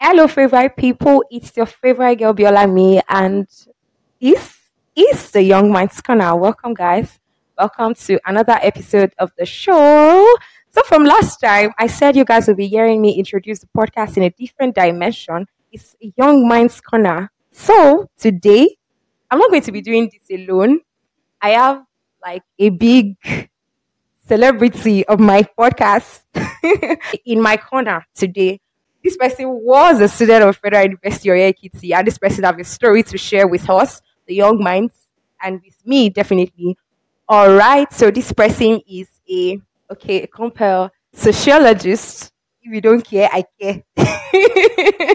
Hello, favorite people. It's your favorite girl, Biola Me, and this is the Young Minds Corner. Welcome, guys. Welcome to another episode of the show. So, from last time, I said you guys will be hearing me introduce the podcast in a different dimension. It's Young Minds Corner. So, today, I'm not going to be doing this alone. I have like a big celebrity of my podcast in my corner today. This person was a student of Federal University of Ekiti, and this person have a story to share with us, the young minds, and with me, definitely. All right, so this person is a, okay, a compel sociologist. If you don't care, I care.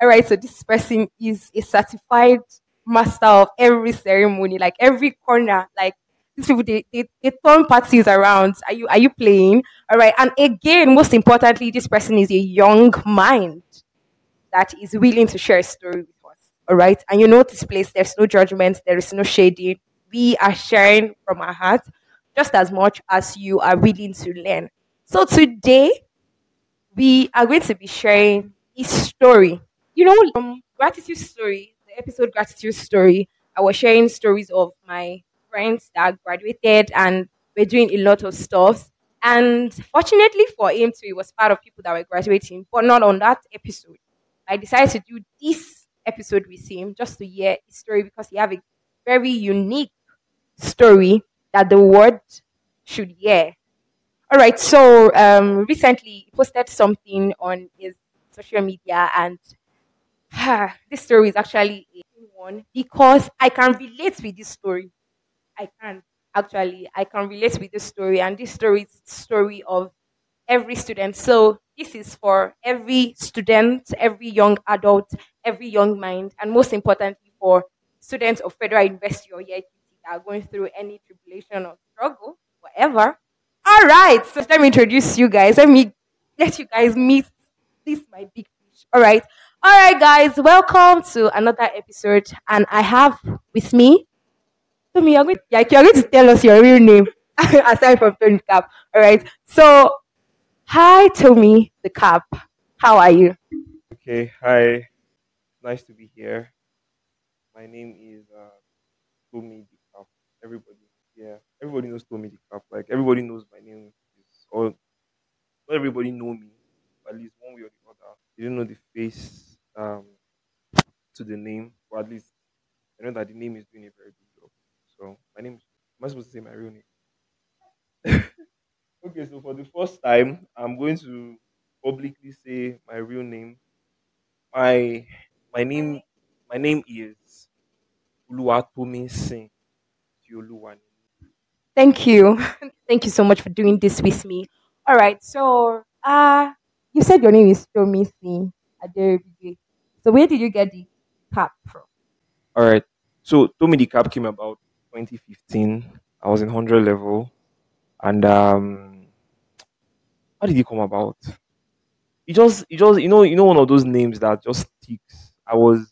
All right, so this person is a certified master of every ceremony, like every corner, like these people they, they, they turn parties around. Are you are you playing? All right. And again, most importantly, this person is a young mind that is willing to share a story with us. All right. And you know this place, there's no judgment, there is no shading. We are sharing from our heart just as much as you are willing to learn. So today we are going to be sharing a story. You know, um, gratitude story, the episode gratitude story. I was sharing stories of my friends that graduated and we're doing a lot of stuff. And fortunately for him too, he was part of people that were graduating, but not on that episode. I decided to do this episode with him just to hear his story because he have a very unique story that the world should hear. All right, so um, recently he posted something on his social media, and ah, this story is actually a one because I can relate with this story. I can actually. I can relate with this story, and this story is story of every student. So this is for every student, every young adult, every young mind, and most importantly for students of Federal University or EIT that are going through any tribulation or struggle, whatever. All right, so let me introduce you guys. Let me let you guys meet this my big fish. All right. All right, guys, welcome to another episode. And I have with me Tomi, you're going, like, you're going to tell us your real name aside from Tony Cap. All right. So, hi, Tommy the Cap. How are you? Okay, hi. Nice to be here. My name is uh, Tommy the Cap. Everybody, yeah, everybody knows Tommy the Cap. Like everybody knows my name is, or not everybody know me, at least one way or the other. You don't know the face um to the name, or at least I know that the name is doing a very good job. So my name is. Am I supposed to say my real name? okay, so for the first time, I'm going to publicly say my real name. My my name my name is Oluwatomisin Tioluwani. Thank you. Thank you so much for doing this with me. All right. So, uh, you said your name is Tommy C. Aderibigbe. So, where did you get the cap from? All right. So Tomi D'cap came about 2015. I was in 100 level. And um, how did it come about? It just, it just, you know, you know, one of those names that just sticks. I was,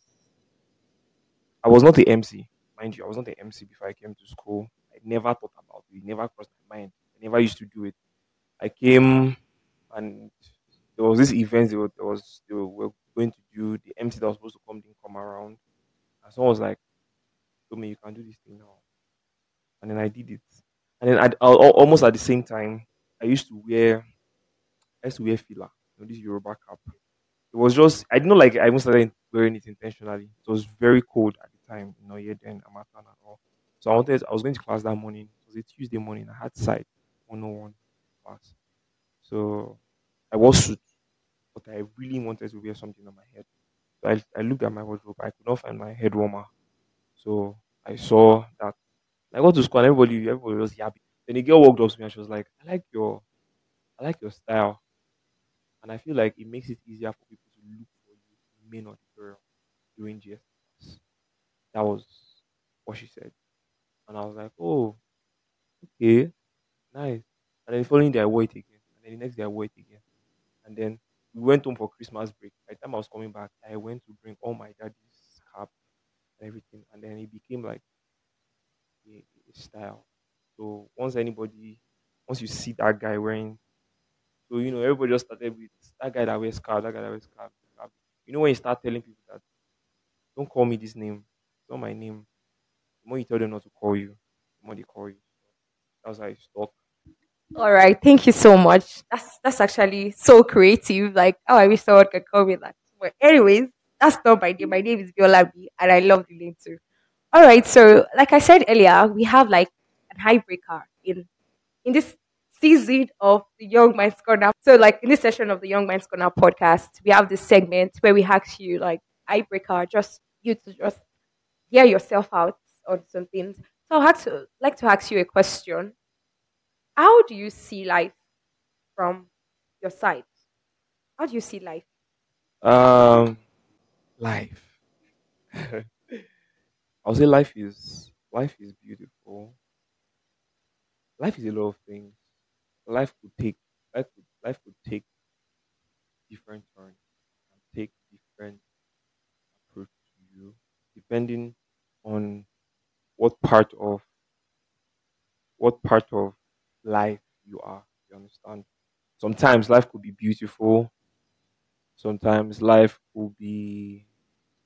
I was not the MC, mind you. I was not the MC before I came to school. I never thought about it. It never crossed my mind. I never used to do it. I came and there was this event they there was they were going to do. The MC that was supposed to come didn't come around, and someone was like, "Told me you can do this thing now," and then I did it. And then I, almost at the same time, I used to wear, I used to wear fila, you know, this Yoruba cap. It was just I didn't like I even started wearing it intentionally. It was very cold at the time, you know, yeah, then harmattan and all. So I wanted I was going to class that morning. It was a Tuesday morning. I had sight 101 class. So I wore suit, but I really wanted to wear something on my head. So I, I looked at my wardrobe. I could not find my head warmer. So I saw that. I got to school and everybody everybody was happy. Then the girl walked up to me and she was like, I like your I like your style. And I feel like it makes it easier for people to look for you in main auditorium during GS. That was what she said. And I was like, Oh, okay, nice. And then the following day I wore it again. And then the next day I wore it again. And then we went home for Christmas break. By the time I was coming back, I went to bring all my daddy's cap and everything. And then it became like style. So once anybody, once you see that guy wearing, so you know, everybody just started with that guy that wears scarf, that guy that wears scarf. You know when you start telling people that don't call me this name, it's not my name. The more you tell them not to call you, the more they call you. That's how you stalk. All right, thank you so much. That's that's actually so creative. Like, oh, I wish someone could call me that. But anyways, that's not my name. My name is Viola B, and I love the name too. All right, so like I said earlier, we have like an highbreaker in in this season of the Young Minds Corner. So, like in this session of the Young Minds Corner podcast, we have this segment where we ask you like highbreaker, just you to just hear yourself out on some things. So, I had to like to ask you a question. How do you see life from your side? How do you see life? Um, life. I'll say life is life is beautiful. Life is a lot of things. Life could take life could, life could take different turns and take different approach to you depending on what part of what part of life you are. You understand? Sometimes life could be beautiful. Sometimes life could be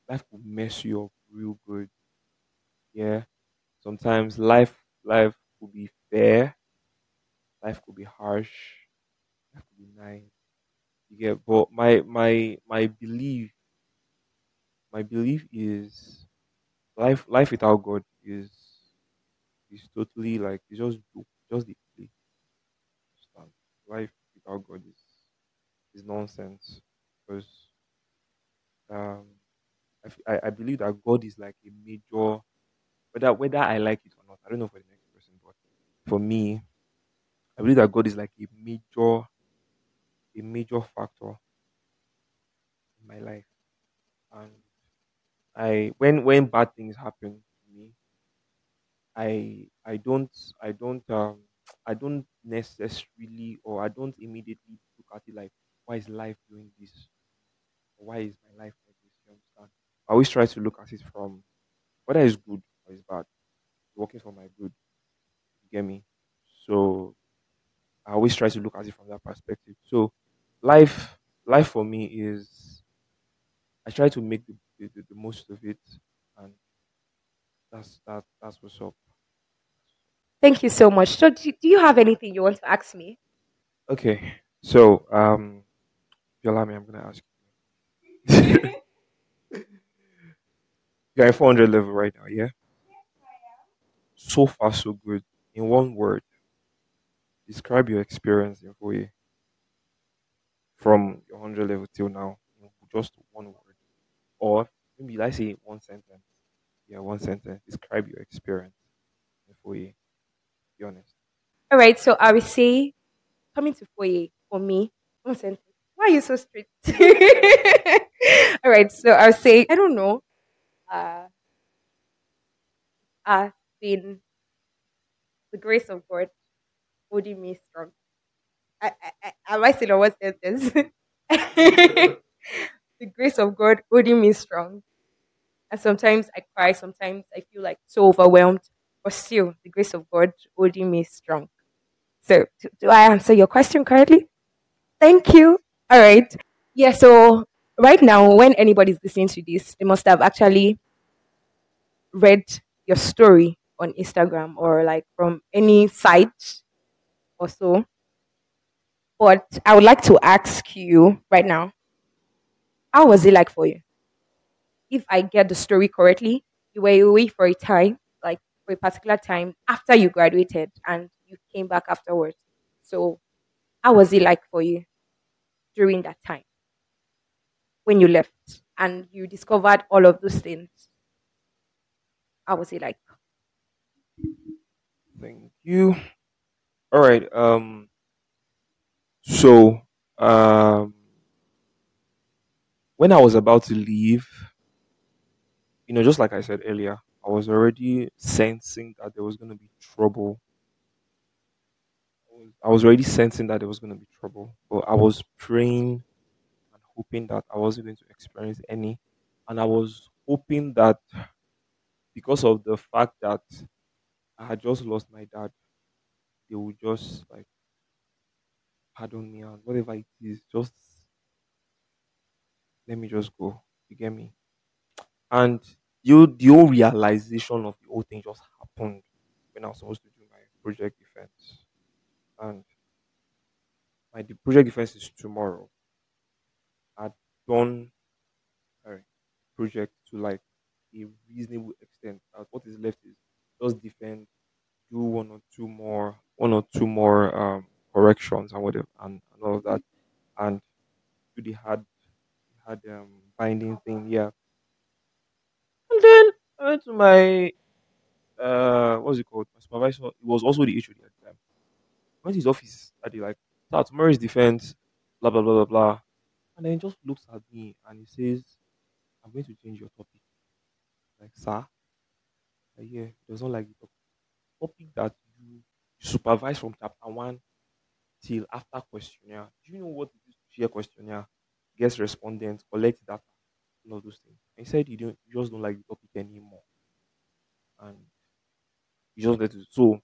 life could mess you up real good. Yeah. Sometimes life life could be fair. Life could be harsh. Life could be nice. You get but my my my belief my belief is life life without God is is totally like it's just just the. Life without God is is nonsense because um I, I believe that God is like a major whether whether I like it or not. I don't know for the next person, but for me, I believe that God is like a major a major factor in my life. And I when when bad things happen to me, I I don't I don't um I don't necessarily or I don't immediately look at it like why is life doing this? Why is my life like this? You understand? I always try to look at it from whether it's good or it's bad, working for my good. You get me? So I always try to look at it from that perspective. So life life for me is I try to make the, the, the, the most of it and that's that that's what's up. Thank you so much. So, do, do you have anything you want to ask me? Okay. So um if you allow me, I'm gonna ask you. You're at 400 level right now, yeah? So far, so good. In one word, describe your experience in FUOYE from your 100 level till now. in Just one word. Or maybe let's say one sentence. Yeah, one sentence. Describe your experience in FUOYE. Be honest. All right, so I will say coming to FUOYE for me. One sentence. Why are you so strict? All right, so I'll say I don't know. Uh, I've been the grace of God holding me strong. I, I, I am I still on one sentence? the grace of God holding me strong. And sometimes I cry, sometimes I feel like so overwhelmed, but still the grace of God holding me strong. So, do, do I answer your question correctly? Thank you. All right. Yeah, so right now, when anybody's listening to this, they must have actually read your story on Instagram or like from any site or so. But I would like to ask you right now, how was it like for you? If I get the story correctly, you were away for a time, like for a particular time after you graduated and you came back afterwards. So, how was it like for you during that time when you left and you discovered all of those things? How was it like? Thank you. All right. Um. So, um, when I was about to leave, you know, just like I said earlier, I was already sensing that there was going to be trouble. I was, already sensing that there was going to be trouble, but I was praying and hoping that I wasn't going to experience any. And I was hoping that because of the fact that I had just lost my dad, they would just like pardon me and whatever it is, just let me just go. You get me? And you the whole realization of the whole thing just happened when I was supposed to do my project defense. And my the project defense is tomorrow. I'd done sorry, project to like a reasonable extent. What is left is just defend, do one or two more, one or two more um, corrections and whatever, and, and all of that, and do the hard, hard um, binding thing. Yeah, and then I went to my uh, what's it called? My supervisor. It was also the HOD at the time. Went to his office. I did like, "Sir, tomorrow defense." Blah blah blah blah blah. And then he just looks at me and he says, "I'm going to change your topic." Like, sir, I hear he does not like the topic. Topic that you supervise from chapter one till after questionnaire. Do you know what it is to share questionnaire, guest respondents, collect data, and all those things? And he said you don't, you just don't like the topic anymore, and you just let it. So,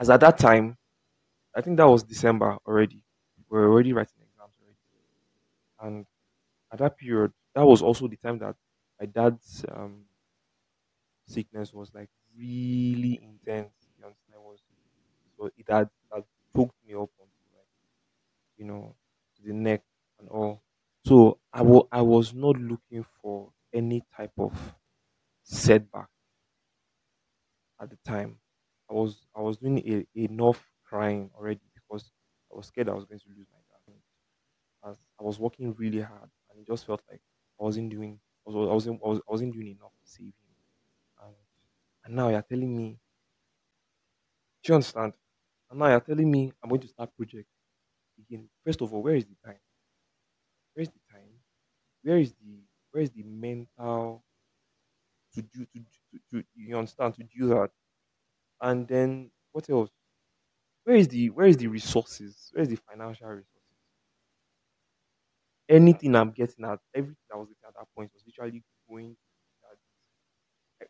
as at that time, I think that was December already. We were already writing exams already, and at that period, that was also the time that my dad's um, sickness was like really intense. You understand? Was so it had, had me up onto like you know to the neck and all. So I wa- I was not looking for any type of setback at the time. I was I was doing a, enough crying already because I was scared I was going to lose my. As I was working really hard and it just felt like I wasn't doing I was I wasn't I, was, I wasn't doing enough to save him. And, now you're telling me, do you understand? And now you're telling me I'm going to start project again. First of all, where is the time? Where is the time? Where is the where is the mental to do to, to, to you understand to do that? And then what else? Where is the where is the resources? Where is the financial resources? Anything I'm getting at, everything I was getting at that point was literally going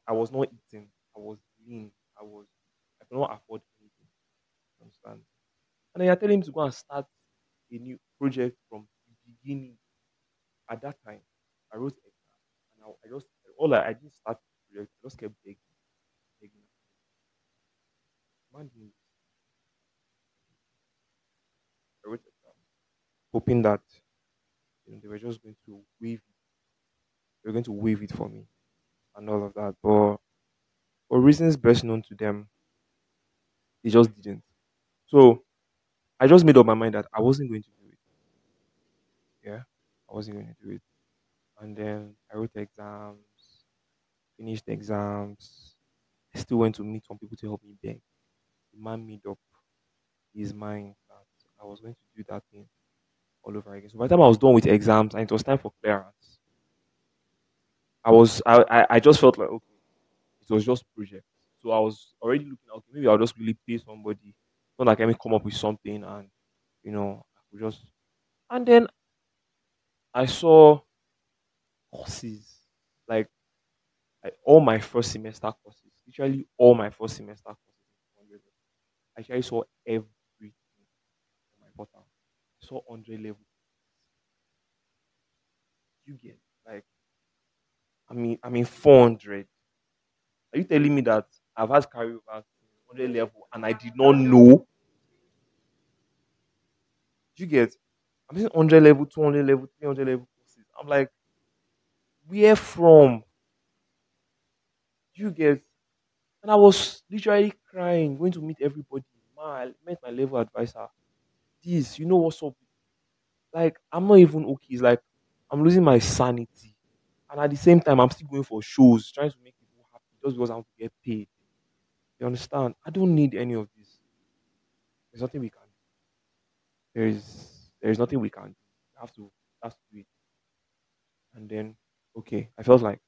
I was not eating. I was lean. I was I could not afford anything. Understand? And then you're telling him to go and start a new project from the beginning. At that time, I wrote exam and I, I just all I, I didn't start the project. I just kept begging, begging. Man, didn't. I wrote exam, hoping that you know they were just going to wave it. They were going to waive it for me and all of that. But for reasons best known to them, they just didn't. So I just made up my mind that I wasn't going to do it. Yeah, I wasn't going to do it. And then I wrote the exams, finished the exams. I still went to meet some people to help me beg. The man made up his mind that I was going to do that thing all over again. So by the time I was done with exams and it was time for clearance, I was I, I, I just felt like okay, it was just project. So I was already looking okay, maybe I'll just really pay somebody. Not like I may come up with something and you know I could just and then I saw courses like all my first semester courses, literally all my first semester courses. I actually saw everything on my portal. I saw 100 level. You get like, I mean, I mean 400. Are you telling me that I've had carryover to 100 level and I did not know? You get, I'm saying 100 level, 200 level, 300 level courses. I'm like, where from? You get, and I was literally crying, going to meet everybody. Man, I met my level advisor. This, you know what's up? Like, I'm not even okay. It's like I'm losing my sanity. And at the same time, I'm still going for shows, trying to make just because I want to get paid. You understand? I don't need any of this. There's nothing we can do. There is there is nothing we can do. We have to have to do it. And then okay, I felt like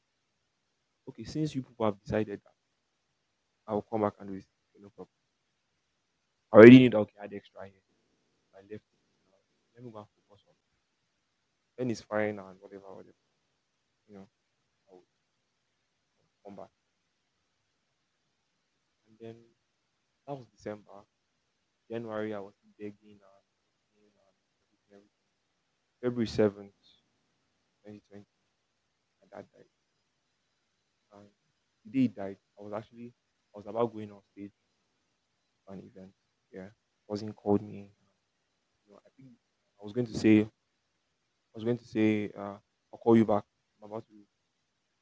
okay, since you people have decided that I will come back and do this, no problem. I already knew that okay, I had extra here. I left it. Let me go and focus on when it's fine and whatever, whatever. You know, I will come back then that was December. January, I was begging begging and everything, February 7th, 2020, my dad died. And the day he died, I was actually, I was about going on stage for an event. Yeah. Wasn't called me. You know, I think I was going to say, I was going to say, uh, I'll call you back. I'm about to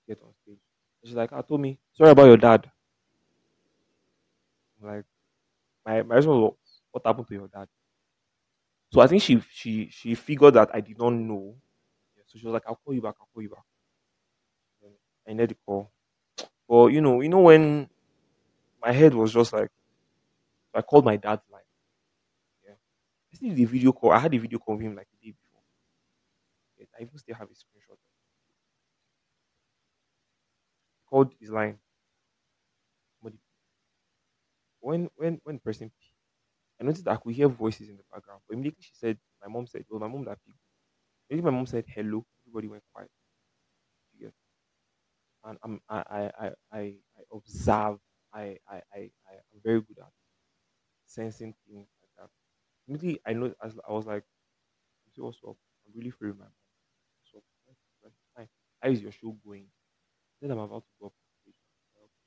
get on stage. She's like, I told me, sorry about your dad. Like my my response was, "What happened to your dad?" So I think she she she figured that I did not know. So she was like, "I'll call you back. I'll call you back." I ended the call. But you know, you know when my head was just like I called my dad's line. Yeah, I still did a video call. I had a video call with him like the day before. Yeah, I even still have a screenshot. Called his line. Somebody- When when when the person I noticed that I could hear voices in the background. But immediately she said, my mom said, well, my mom that picked. Immediately my mom said hello. Everybody went quiet. You? And I'm, I, I, I, I, observe. I, I, I, I am very good at sensing things like that. Immediately I know, as I was like, "See what's up? I'm really free with my mom. So. How is your show going? Then I'm about to go up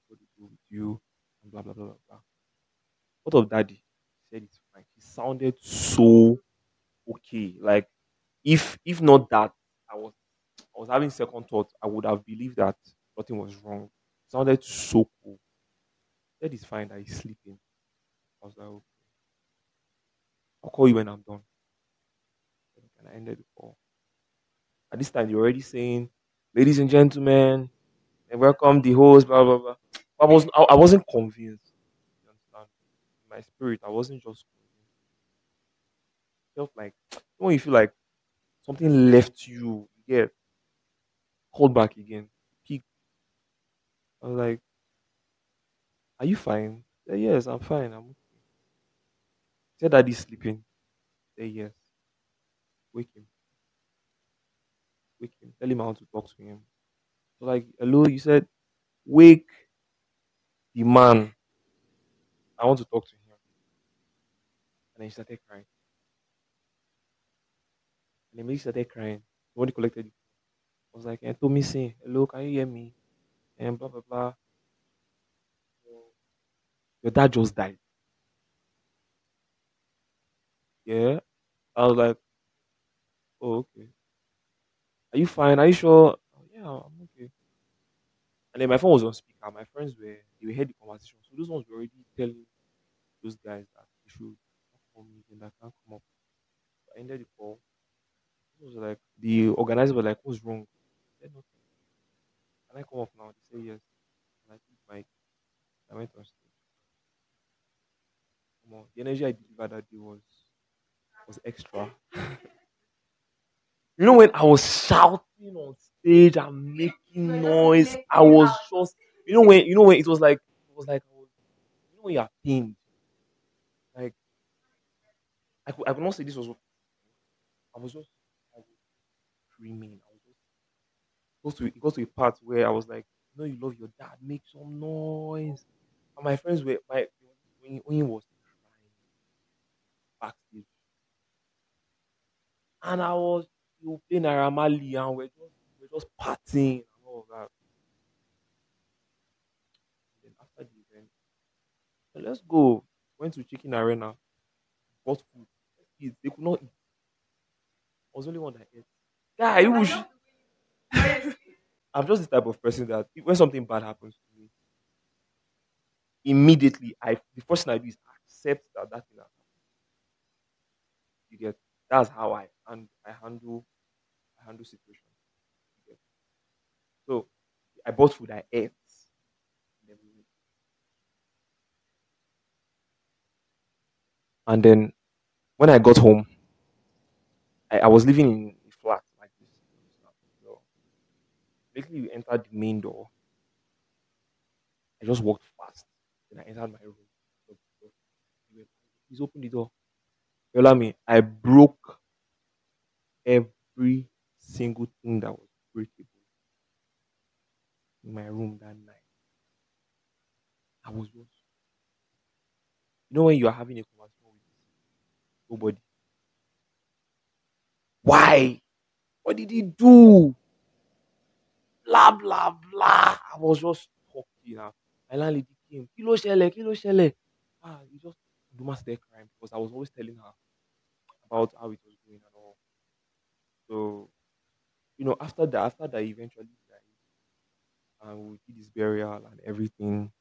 What to do with you? And blah blah blah blah blah. What of daddy? He said it's fine. He sounded so okay. Like if if not that, I was I was having second thoughts. I would have believed that nothing was wrong. sounded so cool. Said it's fine that he's sleeping. I was like, okay, I'll call you when I'm done. And I ended the call. At this time, you're already saying, ladies and gentlemen, and welcome the host, blah blah blah. I was I, I wasn't convinced. My spirit, I wasn't just. Felt like when you feel like something left you, you get called back again. Peak. I was like, "Are you fine?" Said, "Yes, I'm fine. I'm." okay." Said, "Daddy's sleeping." Said, "Yes." Wake him. Wake him. Tell him I want to talk to him. So like, hello. You said, "Wake the man. I want to talk to him." And then he started crying. And then he started crying. Somebody collected it. I was like, eh, "And Tomi, say hello. Can you hear me?" And blah blah blah. Your dad just died. Yeah. I was like, "Oh, okay. Are you fine? Are you sure?" "Oh, yeah, I'm okay. And then my phone was on speaker. My friends were they were heard the conversation. So those ones were already telling those guys that they should come meeting that can't come up. I ended the call. It was like the organizer was like, What's wrong? I said nothing. Can I come up now? They say yes. And I took mic. I went on stage. Come on. The energy I delivered that day was was extra. You know when I was shouting on stage and making noise, I was just you know when you know when it was like it was like you know when you're pained. I could I could not say this was I was just I was screaming. I was just got to it got to a part where I was like, you know, you love your dad, make some noise. And my friends were my when he, when he was crying backstage, and I was you know, playing Aramali and we're just we're just partying and all of that. Then after the event, "So let's go. Went to Chicken Arena, bought food. Let's. They could not eat. I was the only one that ate. Guy, you should, I'm just the type of person that when something bad happens to me, immediately I the first thing I do is accept that that thing happened. You get that's how I and I handle I handle situations. So I bought food, I ate. And then when I got home, I, I was living in a flat like this. So basically we entered the main door. I just walked fast. Then I entered my room. Please open the door. You allow me. I broke every single thing that was breakable in my room that night. I was just, you know, when you are having a nobody. Why? What did he do? Blah blah blah. I was just talking. her. My landlady came. Kilo shele, kilo shele. Ah, we just Duma started crying because I was always telling her about how it was going and all. So, you know, after that, after that eventually and we did his burial and everything.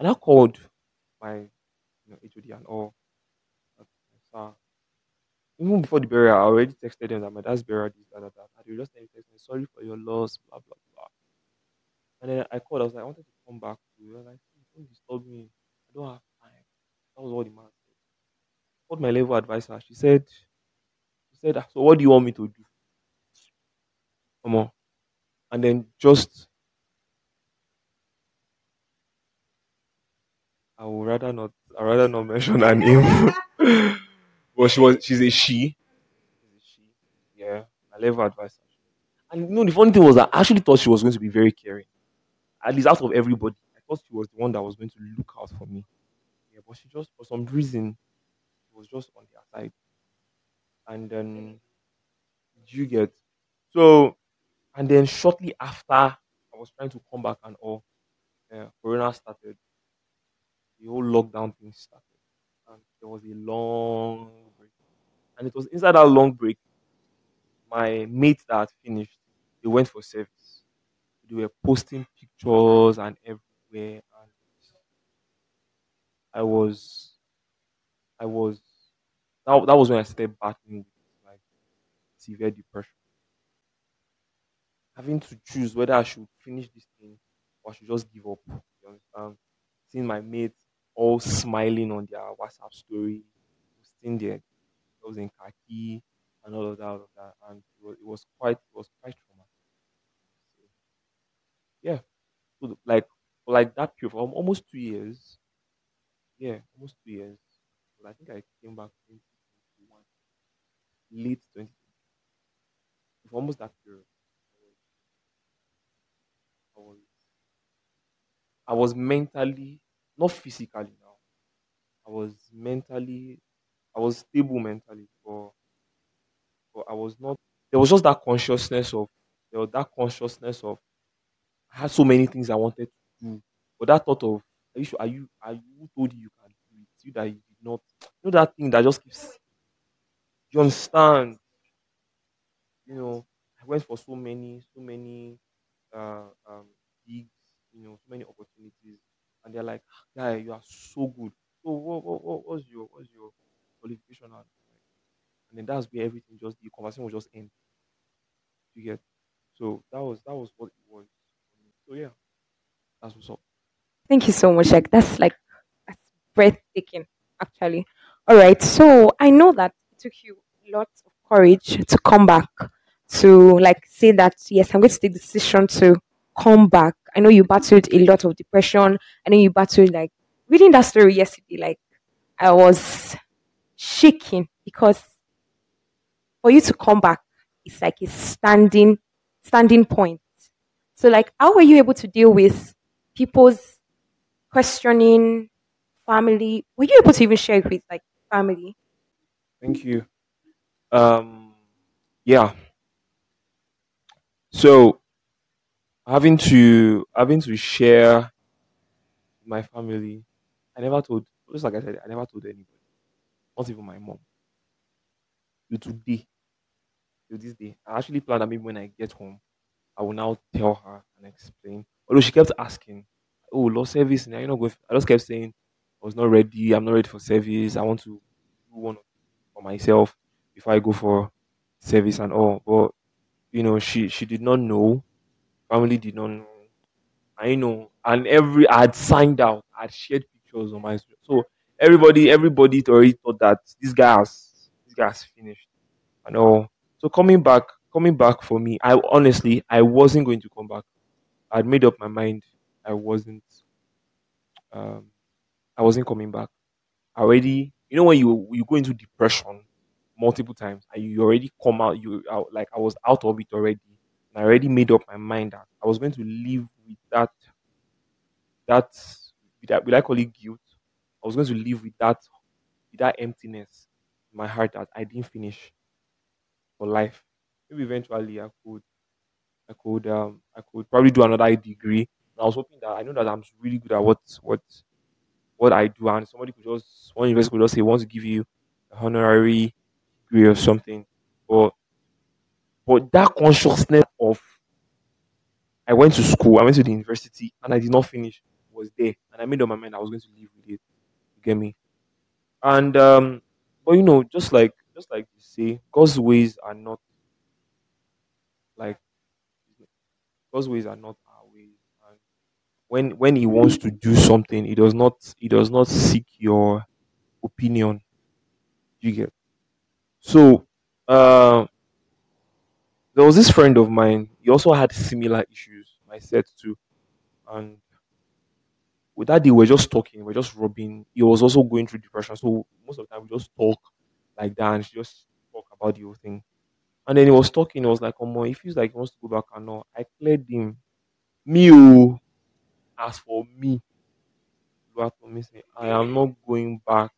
And I called my you know HOD and all. Even before the burial, I already texted them that my dad's burial this, that, that, were just telling me, sorry for your loss, blah, blah, blah. And then I called, I was like, I wanted to come back to you. I was like, don't disturb me. I don't have time. That was all the man said. called my level advisor. She said, she said, "Ah, so what do you want me to do? Omo?" And then just, I would rather not, I rather not mention her name. but she was, she's a she. She's a she. Yeah, my level advisor. And you know, the funny thing was, that I actually thought she was going to be very caring. At least out of everybody, I thought she was the one that was going to look out for me. Yeah, but she just, for some reason, she was just on their side. And then you get so, and then shortly after, I was trying to come back and all, Yeah, Corona started. The whole lockdown thing started, and there was a long break. And it was inside that long break, my mates that finished, they went for service. They were posting pictures and everywhere, and I was, I was, that, that was when I started battling with like severe depression. having to choose whether I should finish this thing or I should just give up. You understand? Seeing my mates all smiling on their WhatsApp story, posting their was in khaki and all of that, all of that, and it was, it was quite, it was quite traumatic. So, yeah, so like like that period for almost two years. Yeah, almost two years. But I think I came back 2021, late 2020. For almost that period, I was, I was mentally, not physically now. I was mentally, I was stable mentally, but, but I was not. There was just that consciousness of, there was that consciousness of, I had so many things I wanted to do, but that thought of, are you sure? Are you, are you told you can do it? You that you did not. You know that thing that just keeps. You understand? You know, I went for so many, so many uh, um, gigs, you know, so many opportunities, and they're like, "Ah, "Guy, you are so good. So what, what, what your what's your qualification?" And then that's where everything just the conversation will just end. You get so that was that was what it was. So yeah, that's what's up. Thank you so much. Like that's like that's breathtaking, actually. All right. So I know that it took you lots of courage to come back to like say that yes, I'm going to take the decision to come back. I know you battled a lot of depression. I know you battled like reading that story yesterday. Like I was shaking because for you to come back, it's like a standing standing point. So like, how were you able to deal with people's questioning family were you able to even share it with like family Thank you. Um, yeah. So having to having to share my family, I never told. Just like I said, I never told anybody, not even my mom. To today, till this day, I actually planned that maybe when I get home, I will now tell her and explain. Although she kept asking, "Oh, law service, now you know." Go. I just kept saying, "I was not ready. I'm not ready for service. I want to do one for myself before I go for service and all." But you know, she she did not know. Family did not know. I know, and every I had signed out. I had shared pictures on my so everybody everybody already thought that this guy has this guy has finished and all. So coming back, coming back for me, I honestly I wasn't going to come back. I'd made up my mind. I wasn't. Um, I wasn't coming back. I already, you know, when you you go into depression multiple times and you already come out, you like I was out of it already. I already made up my mind that I was going to live with that that with that will I call it guilt? I was going to live with that with that emptiness in my heart that I didn't finish for life. Maybe eventually I could I could um I could probably do another degree. And I was hoping that I know that I'm really good at what what what I do, and somebody could just one university could just say want to give you a honorary degree or something. But but that consciousness of I went to school, I went to the university, and I did not finish was there, and I made up my mind I was going to leave with it. You get me? And um, but you know, just like just like you say, God's ways are not like God's ways are not our ways. And when when He wants to do something, He does not He does not seek your opinion. You get so. Uh, there was this friend of mine. He also had similar issues. My set too, and with that day we we're just talking. We are just rubbing. He was also going through depression, so most of the time we just talk like that and just talk about the whole thing. And then he was talking. He was like, "Oh, my, he feels like he wants to go back." And all. I cleared him. Me, oh, as for me, you told me I am not going back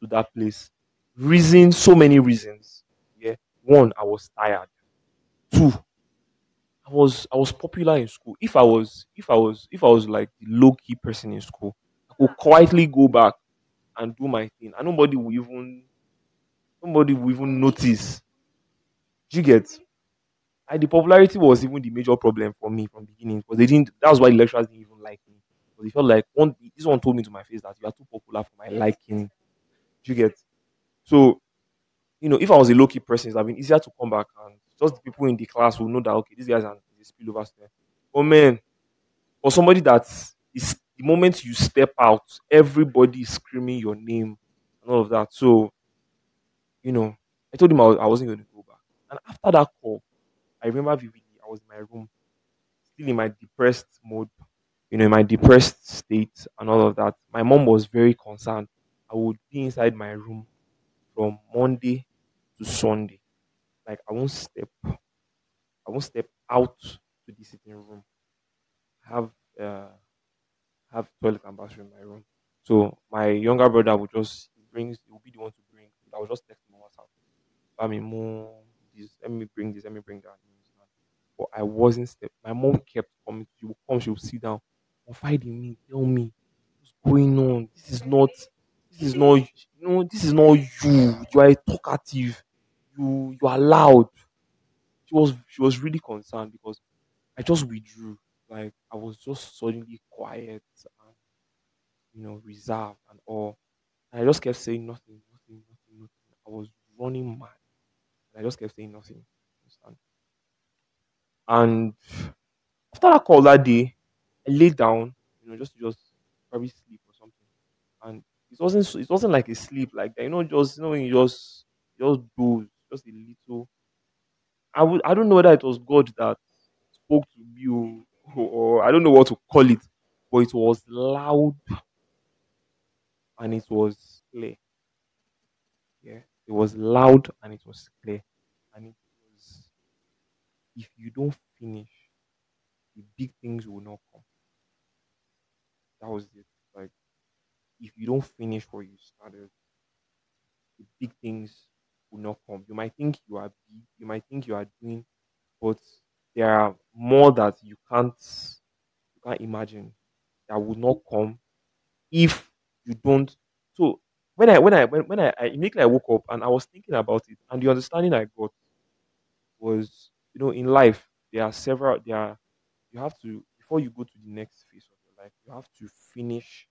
to that place. Reason, so many reasons. Yeah. One, I was tired. Two, I was I was popular in school. If I was if I was if I was like the low key person in school, I could quietly go back and do my thing, and nobody will even nobody will even notice. Do you get? And the popularity was even the major problem for me from the beginning because they didn't. That's why the lecturers didn't even like me. Because they felt like one this one told me to my face that you are too popular for my liking. Do you get? So you know, if I was a low key person, it's have been easier to come back and just the people in the class will know that okay, these guys are the spillover student. But man, for somebody that is the moment you step out, everybody is screaming your name and all of that. So, you know, I told him I, I wasn't going to go back. And after that call, I remember vividly, I was in my room, still in my depressed mode, you know, in my depressed state and all of that. My mom was very concerned. I would be inside my room from Monday to Sunday. Like I won't step, I won't step out to the sitting room. Have uh, have toilet and bathroom in my room. So my younger brother would just bring, he will be the one to bring. I will just text on WhatsApp. I mean, mom, this, let me bring this, let me bring that. But I wasn't step. My mom kept coming. She would come, she would sit down, confide in me, tell me what's going on. This is not this is not you know, this is not you. You are talkative. You you are loud. She was she was really concerned because I just withdrew. Like I was just suddenly quiet and you know reserved and all. And I just kept saying nothing, nothing, nothing, nothing. I was running mad. And I just kept saying nothing. And after that call that day, I laid down, you know, just just probably sleep or something. And it wasn't it wasn't like a sleep like that, you know, just you know when you just just doze, just a little. I would I don't know whether it was God that spoke to me or, or I don't know what to call it, but it was loud and it was clear. Yeah, it was loud and it was clear, and it was if you don't finish, the big things will not come. That was it. Like if you don't finish what you started, the big things will not come. You might think you are you might think you are doing, but there are more that you can't you can't imagine that will not come if you don't. So when I when I when, when I, I immediately I woke up and I was thinking about it, and the understanding I got was, you know, in life there are several there are you have to before you go to the next phase of your life, you have to finish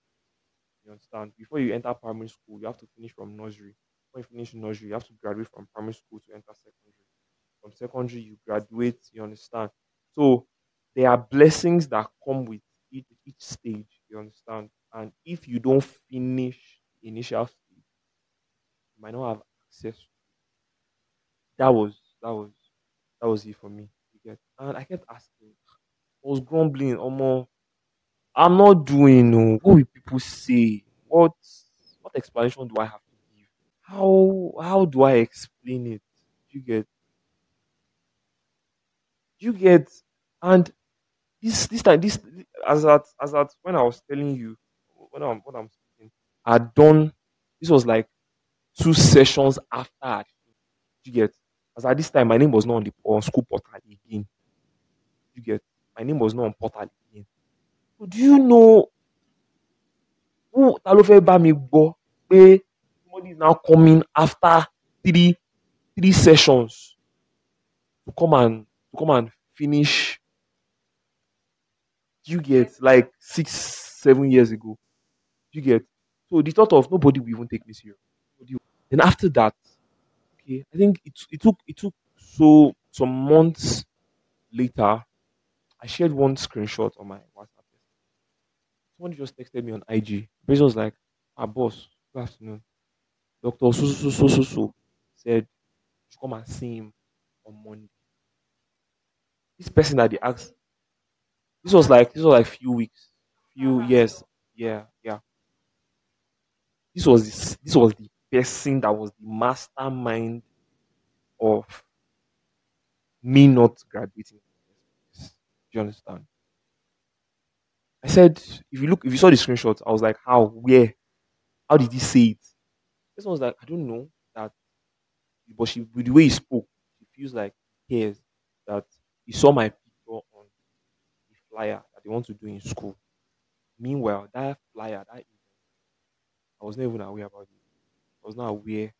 you understand? Before you enter primary school, you have to finish from nursery. When you finish nursery, you have to graduate from primary school to enter secondary. From secondary, you graduate, you understand? So there are blessings that come with each, each stage, you understand? And if you don't finish initial stage, you might not have access. to That was that was that was it for me. And I kept asking, I was grumbling, almost I'm not doing no. What people say? What what explanation do I have? How how do I explain it? You get you get and this this time this as that as that when I was telling you when I'm when I'm speaking, I done this was like two sessions after. You get as at this time my name was not on the on school portal again. You get my name was not on portal again. So do you know who ta ló fẹ́ bá mi gbọ́ pé somebody is now coming after three three sessions to come and to come and finish. You get like six seven years ago? You get? So the thought of nobody will even take me serious. Nobody then after that okay i think it, it took it took so some months later i shared one screenshot on my whatsapp Someone just texted me on IG. Basically was like, "Ah, boss, good afternoon. Doctor so so so so so said you come and see him on Monday." This person that they asked, this was like this was like a few weeks, few uh-huh. years, yeah, yeah. This was this, this was the person that was the mastermind of me not graduating. Do you understand? I said, if you look, if you saw the screenshot, I was like, how, where, how did he say it? This one was like, I don't know that, but she, with the way he spoke, she feels like he cares that he saw my picture on the flyer that they want to do in school. Meanwhile, that flyer, that event, I was not even aware about it. I was not aware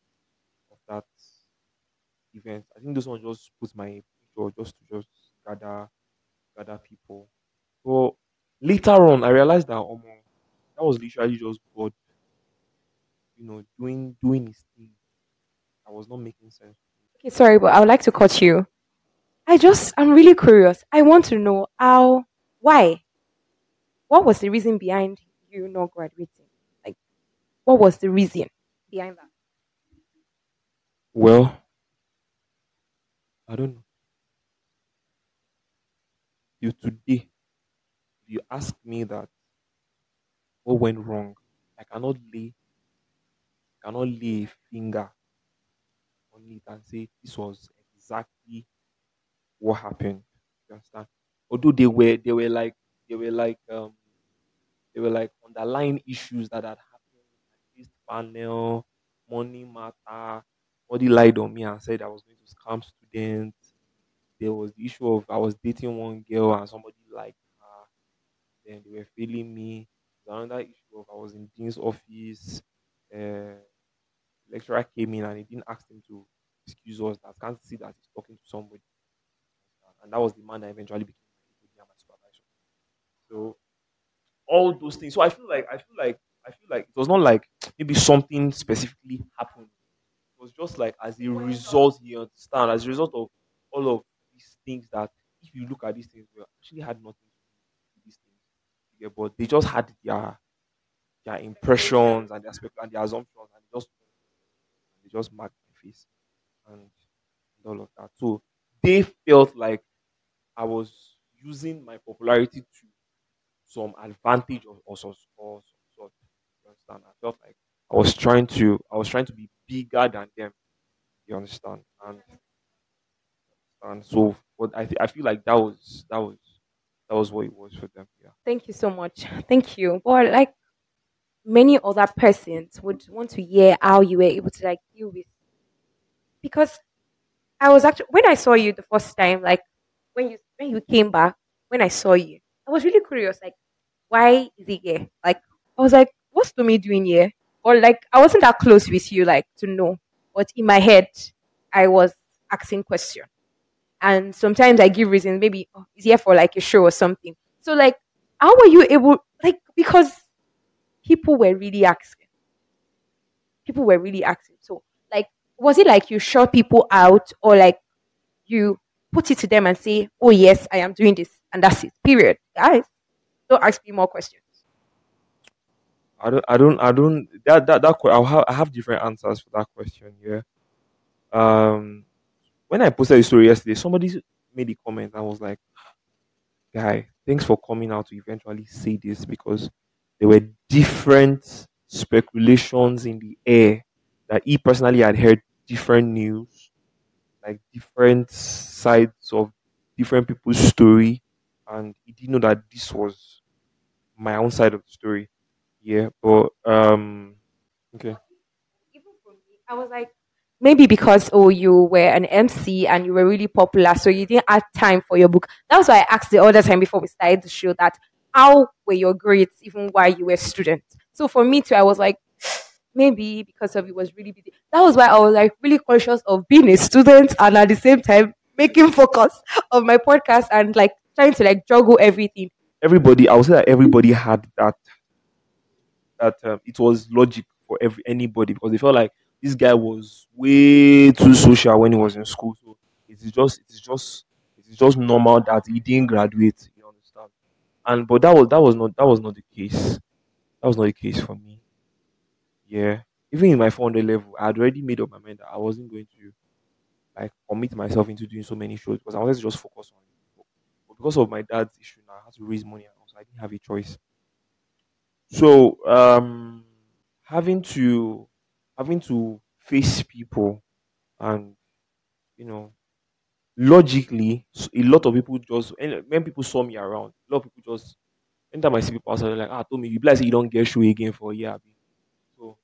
of that event. I think this one just put my picture just to just gather gather people. So later on, I realized that um, that was literally just God, you know, doing doing his thing. I was not making sense. Okay, sorry, but I would like to cut you. I just, I'm really curious. I want to know how, why, what was the reason behind you not graduating? Like, what was the reason behind that? Well, I don't know. You today, you ask me that what went wrong, I cannot lay cannot lay a finger on it and say this was exactly what happened. You understand? Although they were they were like they were like um they were like underlying issues that had happened like this panel, money matter, somebody lied on me and said I was going to scam students. There was the issue of I was dating one girl and somebody liked her, then they were failing me. There's another issue of I was in Dean's office, uh lecturer came in and he didn't ask him to excuse us that can't see that he's talking to somebody. And that was the man that eventually became my supervisor. So all those things. So I feel like I feel like I feel like it was not like maybe something specifically happened. It was just like as a result, you understand, as a result of all of these things that if you look at these things, we actually had nothing to do with these things. Yeah, but they just had their their impressions and their spec and their assumptions and just just marked my face and, all of that. So they felt like I was using my popularity to some advantage or, or, so- or some sort. You understand? I felt like I was trying to I was trying to be bigger than them. You understand? And and so but I th- I feel like that was that was that was what it was for them. Yeah. Thank you so much. Thank you. But like many other persons would want to hear how you were able to like deal with because I was actually when I saw you the first time, like when you when you came back, when I saw you, I was really curious, like why is he here? Like I was like, what's Tomi doing here? Or like I wasn't that close with you, like to know. But in my head, I was asking questions. And sometimes I give reasons, maybe oh, he's here for like a show or something. So like how were you able like because people were really asking. People were really asking. So like was it like you shut people out or like you put it to them and say, Oh yes, I am doing this and that's it. Period. Guys, don't ask me more questions. I don't I don't I don't that that that I'll have I have different answers for that question. Yeah. Um when I posted the story yesterday, somebody made a comment and was like, Guy, thanks for coming out to eventually say this because there were different speculations in the air that he personally had heard different news, like different sides of different people's story, and he didn't know that this was my own side of the story. Yeah, but um, okay, Even for me, I was like, maybe because oh you were an MC and you were really popular, so you didn't have time for your book. That's why I asked the other time before we started the show that how were your grades even while you were a student? So for me too, I was like, maybe because of it was really busy. That was why I was like really conscious of being a student and at the same time making focus of my podcast and like trying to like juggle everything. Everybody, I would say that everybody had that that um, it was logic for every anybody because they felt like this guy was way too social when he was in school. So it is just it is just it is just normal that he didn't graduate. And but that was that was not that was not the case. That was not the case for me. Yeah. Even in my 400 level, I had already made up my mind that I wasn't going to like commit myself into doing so many shows because I wanted to just focus on it. But because of my dad's issue now, I had to raise money and also I didn't have a choice. So um having to having to face people and you know logically a lot of people just and when people saw me around, a lot of people just anytime I see people outside, they're like, ah, told me you be you don't get show again for a year. abi." So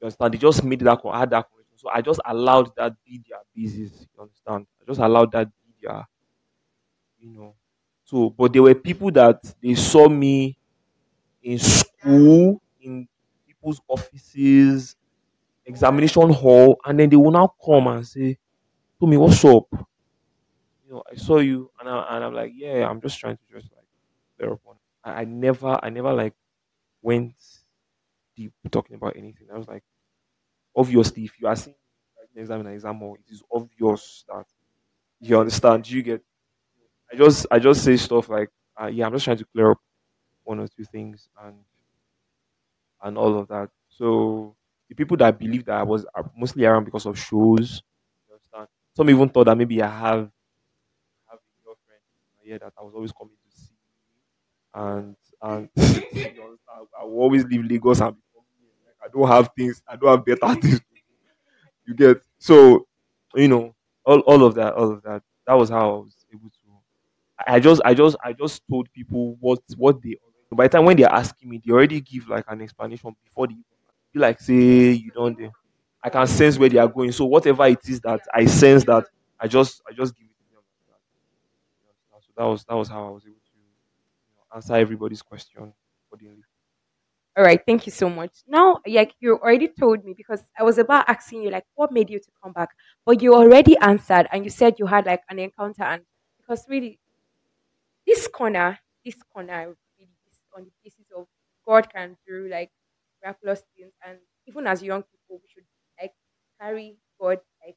you understand? They just made that con- I had that connection. So I just allowed that be their business. You understand? I just allowed that be their, you know. So, but there were people that they saw me in school, in people's offices, examination hall, and then they will now come and say, "Tomi, what's up? You know, I saw you," and, I, and I'm like, "Yeah, I'm just trying to just like clear up I, I never, I never like went deep talking about anything. I was like, obviously, if you are seeing like, an exam an exam it is obvious that you understand. You get. I just, I just say stuff like, uh, "Yeah, I'm just trying to clear up one or two things," and and all of that. So the people that believe that I was are mostly around because of shows. Some even thought that maybe I have that I was always coming to see, and and understand, I will always leave Lagos and. Like I don't have things, I don't have better things. You get so you know all, all of that, all of that. That was how I was able to. I I just I just I just told people what what they. By the time when they're asking me, they already give like an explanation before they be like say you don't. I can sense where they are going. So whatever it is that I sense that I just I just give it to them like that. You understand? So that was that was how I was able to you know, answer everybody's question accordingly. All right, thank you so much. Now, like you already told me because I was about asking you like what made you to come back, but you already answered and you said you had like an encounter and because really this corner, this corner really is on the basis of God can do like miraculous things and even as young people we should like carry God like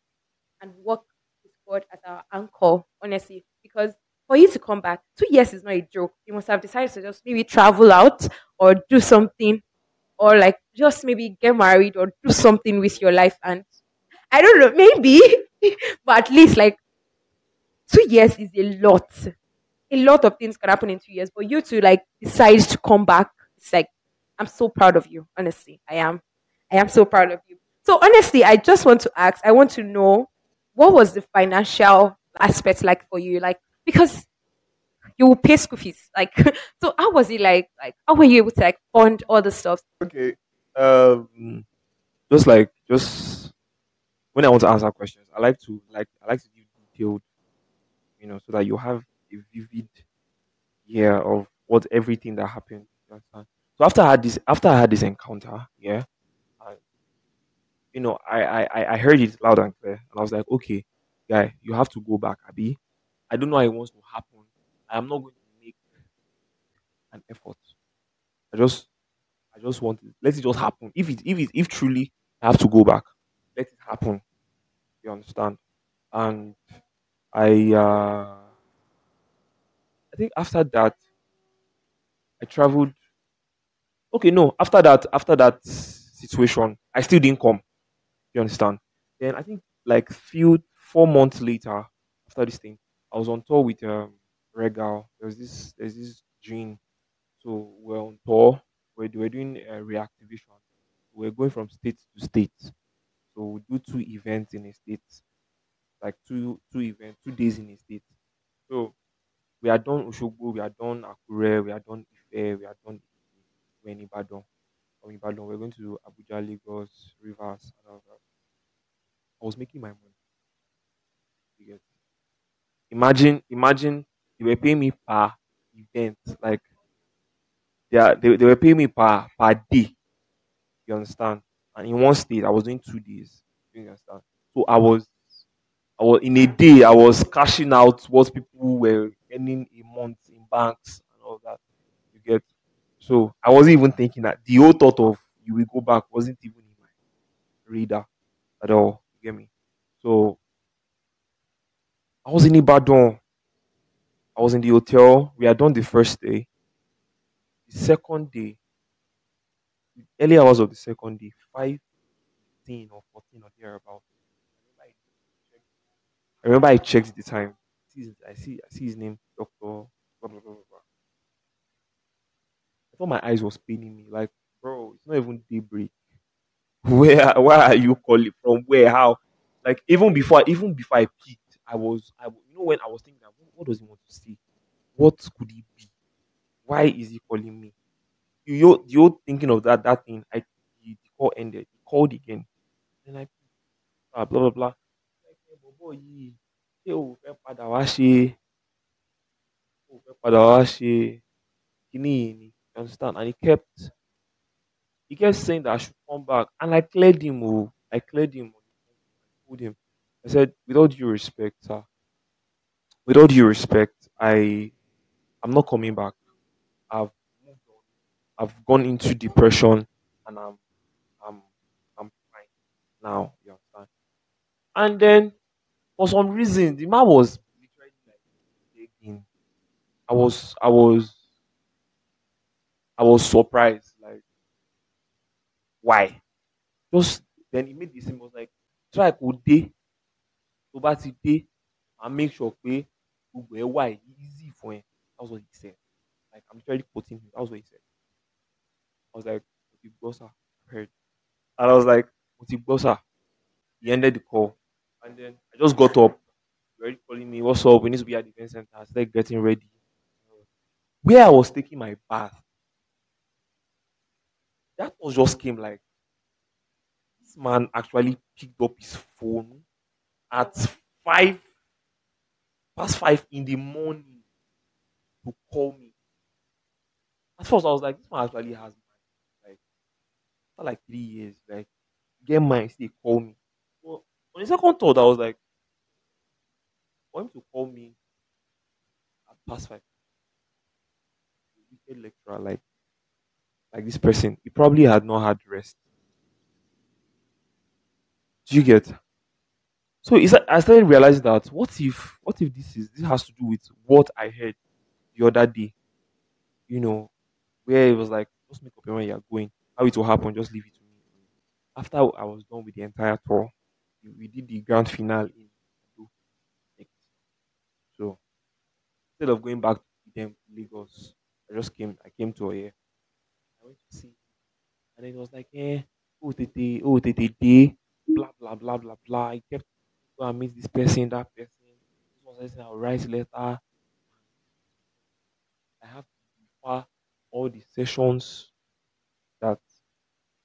and work with God as our anchor, honestly. Because for you to come back, two years is not a joke. You must have decided to just maybe travel out or do something or like just maybe get married or do something with your life. And I don't know, maybe, but at least like two years is a lot. A lot of things can happen in two years, but you to like decide to come back, it's like I'm so proud of you. Honestly, I am. I am so proud of you. So honestly, I just want to ask. I want to know what was the financial aspect like for you, like because you will pay school fees, like so. How was it like? Like how were you able to like fund all the stuff? Okay. Um, just like just when I want to answer questions, I like to like I like to give detailed, you know, so that you have a vivid yeah of what everything that happened. So after I had this after I had this encounter, yeah, you know, I I I heard it loud and clear, and I was like, okay, guy, you have to go back, abi. I don't know how it wants to happen. I am not going to make an effort. I just I just want it. Let it just happen. If it if it if truly I have to go back, let it happen. You understand? And I uh I think after that I traveled okay, no, after that after that situation, I still didn't come. You understand? Then I think like few four months later after this thing, I was on tour with um Regal. There was this there's this gene. So we're on tour. We're, we're doing a reactivation. We're going from state to state. So we do two events in a state, like two two events, two days in a state. So we are done Oshogbo, we are done Akure, we are done Ife, we are done we're in Ibadan. From Ibadan, we're going to Abuja, Lagos, Rivers, and all that. I was making my money. Imagine imagine they were paying me per event. Like they are, they, they were paying me per per day. You understand? And in one state I was doing two days. You understand? So I was I was in a day I was cashing out what people were earning a month in banks and all that. You get so I wasn't even thinking that the whole thought of you will go back wasn't even in my radar at all. You get me? So I was in Ibadan. I was in the hotel. We had done the first day. The second day, the early hours of the second day, five fifteen or fourteen or thereabout. I remember I checked the time. I see I see his name, Doctor. Blah, blah, blah, blah. I thought my eyes was paining me. Like, bro, it's not even daybreak. Where why are you calling from? Where? How? Like even before even before I peaked, I was I you know when I was thinking that what, what does he want to say? What could he be? Why is he calling me? You you you thinking of that that thing? I the, call ended. He called again. Then I ah, blah blah blah. Like, "Eh, bobo yìí, ṣé o fẹ́ padà wá ṣe o fẹ́ padà wá ṣe kíní yìí ni? You understand? And he kept he kept saying that I should come back. And I cleared him. Oh, I cleared him. I told him. I said, with all due respect, sir, with all due respect, I I'm not coming back. I've. I've gone into depression and I'm I'm I'm fine now. And then for some reason the man was literally like begging. I was I was I was surprised. Like why? Just then he made this same was like try kò dé tó bá ti dé and make sure pé gbogbo ẹ wà easy fún ẹ. That was what he said. Like I'm literally quoting him. That was what he said. I was like, "Mo ti gbọ́ sir." I heard. And I was like, "Mo ti gbọ́ sir." He ended the call. And then I just got up. He already calling me, what's up? We need to be at the event center. I started getting ready. Where I was taking my bath, that was just came like this man actually picked up his phone at five past five in the morning to call me. At first, I was like, this man actually has. Like, for like three years, like, get mine, still call me. But on the second thought, I was like, for him to call me at past five, lecturer, like, like this person, he probably had not had rest. Do you get? So I started realizing that what if, what if this is this has to do with what I heard the other day, you know, where it was like, just make up your mind you're going. How it will happen, just leave it to me. After I was done with the entire tour, we did the grand finale in. So instead of going back to them Lagos, I just came. I came to here. I went to see, and it was like, eh, oh tete, oh tete, day, blah blah blah blah blah. I kept go and meet this person, that person. This one says I'll write letter. I have to refer all the sessions that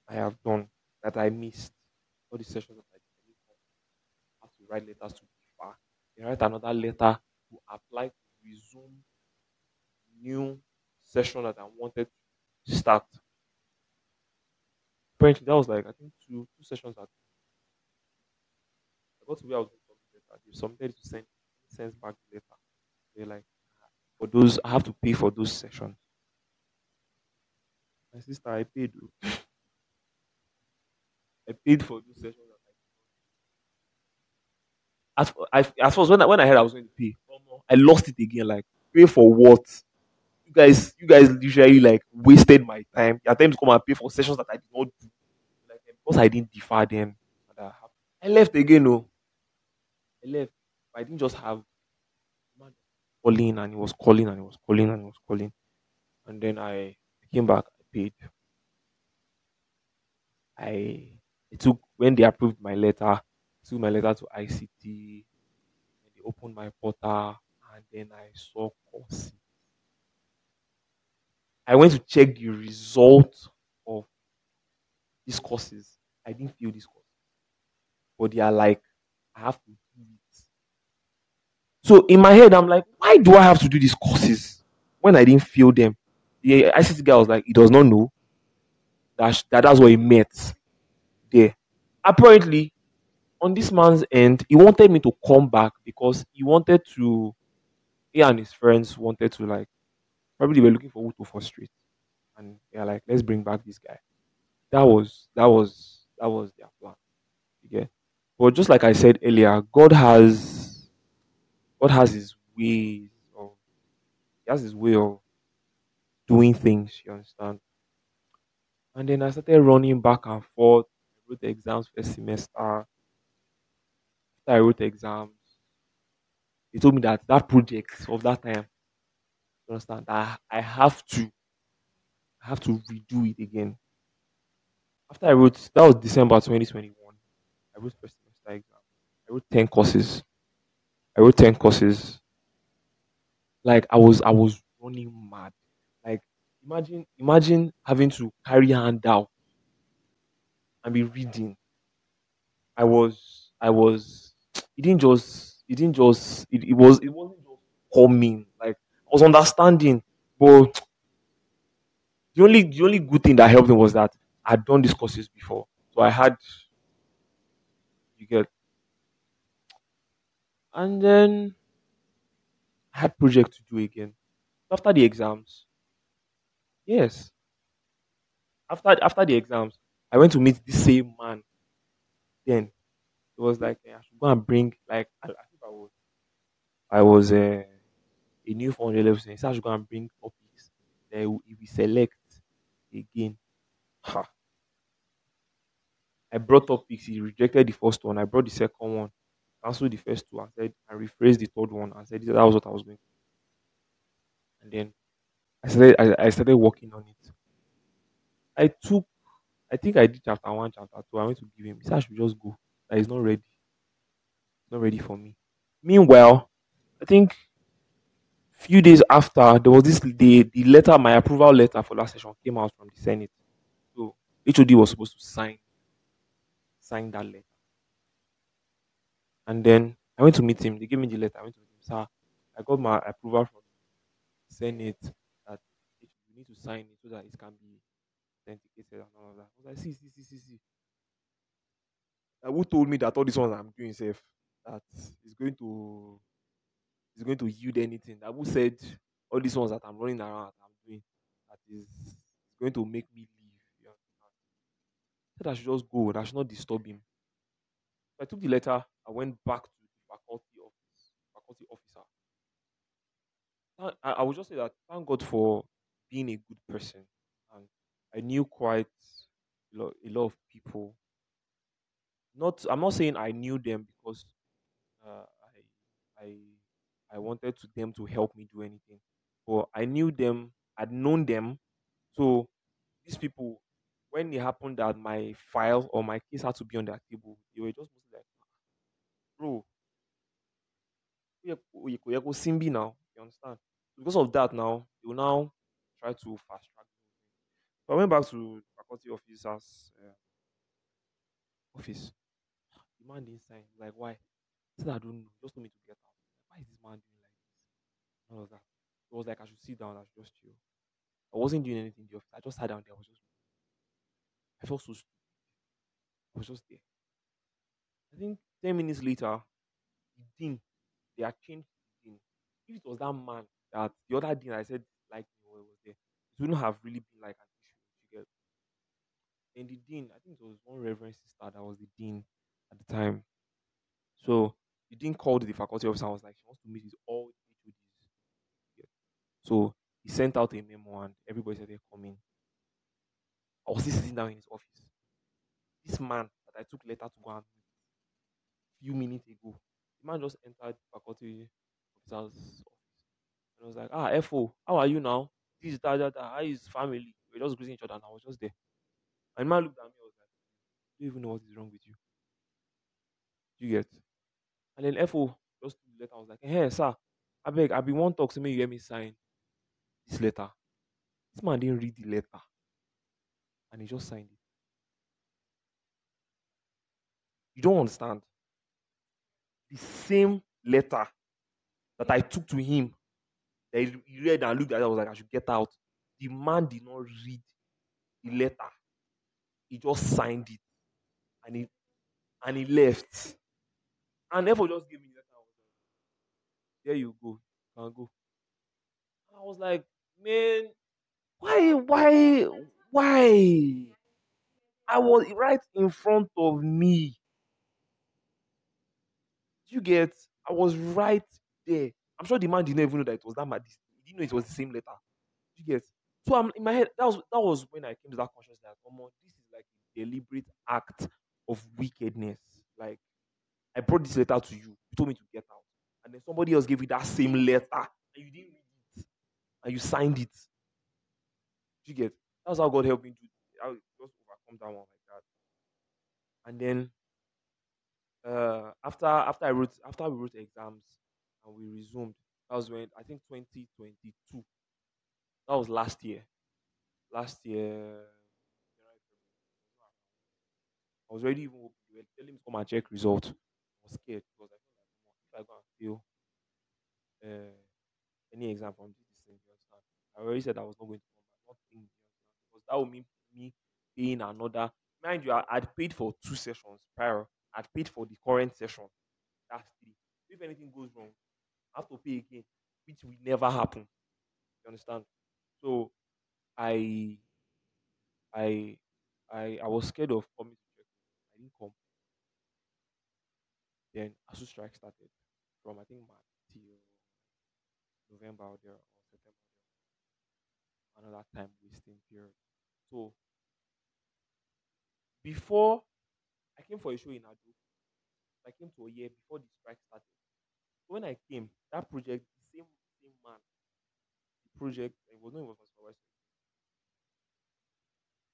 I have done that I missed. All the sessions that I didn't. I have to write letters to refer. Then write another letter to apply to resume new session that I wanted to start. Apparently, that was like I think two two sessions that I got to where I was going to submit letter. They submitted to send sends back the letter. They're like for those I have to pay for those sessions. My sister, I paid. oh. I paid for those sessions. As I, as as when I, when I heard I was going to pay, I lost it again. Like pay for what? You guys, you guys literally like wasted my time. Your time to come and pay for sessions that I did not do. Like because I didn't defer them. I left again. No, I left. I didn't just have calling and he was calling and he was calling and he was calling. And then I came back. I paid. I it took when they approved my letter, took my letter to ICT, and they opened my portal, and then I saw courses. I went to check the result of these courses. I didn't feel this course. but they are like, I have to. So in my head, I'm like, why do I have to do these courses when I didn't feel them? The ICT guy was like, he does not know that, that that's what he met there. Apparently, on this man's end, he wanted me to come back because he wanted to, he and his friends wanted to like, probably were looking for who to frustrate. And they're like, let's bring back this guy. That was, that was, that was their plan. Yeah. But just like I said earlier, God has, God has his ways of, he has his way of doing things, you understand? And then I started running back and forth. I wrote the exams first semester. After I wrote the exams, they told me that that project of that time, you understand, that I have to, I have to redo it again. After I wrote, that was December 2021. I wrote first semester exam. I wrote 10 courses. I wrote 10 courses. Like I was, I was running mad. Like imagine, imagine having to carry a handout and be reading. I was, I was. It didn't just, it didn't just, it, it was, it wasn't just coming. Like I was understanding, but the only, the only good thing that helped me was that I'd done these courses before, so I had, you get, and then I had project to do again after the exams. Yes, after after the exams, I went to meet the same man. Then it was like I should go and bring like I, think I was I was uh, a new 400 level. He I should go and bring topics. Then if will select again. Ha. I brought topics. He rejected the first one. I brought the second one, cancelled the first two, and said I rephrased the third one and said that was what I was going. to do. And then I started I, I started working on it. I took I think I did chapter one, chapter two. I went to give him. He said I should just go. That he's not ready. Not ready for me. Meanwhile, I think a few days after there was this the the letter, my approval letter for last session came out from the Senate. So HOD was supposed to sign sign that letter. And then I went to meet him. They gave me the letter. I went to meet him. Sir, I got my approval from the Senate that it, you need to sign it so that it can be authenticated and all of that. I was like, see, see, see, see, see. Uh, who told me that all these ones I'm doing safe that is going to is going to yield anything? That who said all these ones that I'm running around that I'm doing that is going to make me leave? You understand? Said I should just go. That should not disturb him. So I took the letter. I went back to the faculty office, faculty officer. I, I would just say that thank God for being a good person, and I knew quite a lot, a lot of people. Not, I'm not saying I knew them because uh, I, I, I wanted to them to help me do anything, but I knew them. I'd known them, so these people, when it happened that my file or my case had to be on their table, they were just mostly like, bro, we go Simbi now. You understand? Because of that, now will now try to fast track. So I went back to faculty officers uh, office. The man didn't sign. Like why? I said I don't know. Just told me to get out. Why is this man doing like this? All of that. It was like I should sit down. I should just chill. I wasn't doing anything in the office. I just sat down there. I was just. I felt so stupid. I was just there. I think ten minutes later, the dean they had changed the dean. If it was that man that the other dean I said like was there, it wouldn't have really been like an issue. You get the dean, I think it was one reverend sister that was the dean at the time. So the dean called the faculty officer and was like, she wants to meet with all HODs. Yeah. So he sent out a memo and everybody said they're coming. I was sitting down in his office. This man that I took letter to go and meet few minutes ago, the man just entered faculty officer's office and I was like, ah, FO, how are you now? This, that, that, that. How is family? We were just greeting each other and I was just there. And the man looked at me, I was like, do you even know what is wrong with you? You get? And then FO just took the letter. I was like, hey, sir, I beg, I be one talk to me, you hear me sign this letter. This man didn't read the letter and he just signed it. You don't understand. The same letter that I took to him, that he read and looked at I was like, I should get out. The man did not read the letter. He just signed it and he and he left. And therefore just gave me the letter. There you go. You can go. I was like, man, why, why, why? I was right in front of me. You get? I was right there. I'm sure the man didn't even know that it was that man. He didn't know it was the same letter. You get? So I'm in my head. That was that was when I came to that consciousness that, come on, this is like a deliberate act of wickedness. Like I brought this letter to you. You told me to get out, and then somebody else gave you that same letter, and you didn't read it, and you signed it. You get? That's how God helped me how it just overcome that one like that. And then uh after after I wrote after we wrote exams and we resumed, that was when I think 2022. That was last year. Last year, I was already even they were telling me to come and check result. I was scared because I like if I go and fail uh, any exam from this thing? I already said I was not going to come back. Not think, you understand? Because that would mean me paying another. Mind you, I, I'd paid for two sessions prior. I'd paid for the current session. That's three. If anything goes wrong, I have to pay again, which will never happen. You understand? So I I I I was scared of coming to check. I didn't come. Then ASUU strike started from I think March till November or there or September. Another time wasting period. So before I came for a show in Ado, I came to a year before the strike started. So when I came, that project, the same same man, the project, it was not even supervisor.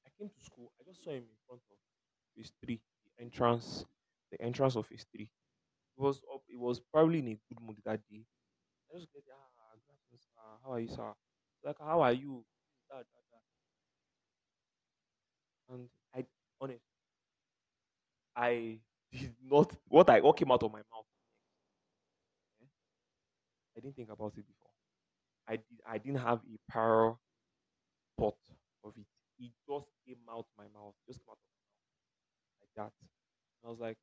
I came to school, I just saw him in front of phase three, the entrance, the entrance of phase three. It was up, it was probably in a good mood that day. I just get ah. How are you, sir? Like, how are you? That. And I, honest, I did not, what I, what came out of my mouth, eh, I didn't think about it before. I did, I didn't have a prior thought of it. It just came out my mouth, just came out of my mouth like that. And I was like,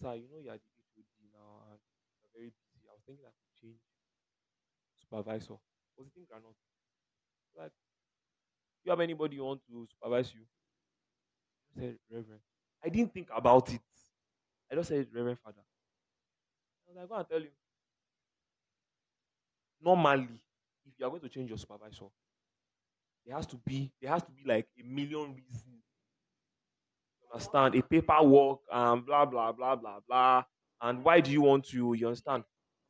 sir, you know you're the HOD now and you're very busy. I was thinking I could change supervisor. Was the thing or not? Like, you have anybody you want to supervise you? Said, Reverend. I didn't think about it. I just said, Reverend Father. I was like, go and tell him. Normally, if you are going to change your supervisor, there has to be there has to be like a million reasons. You understand? A paperwork and blah blah blah blah blah. And why do you want to? You understand?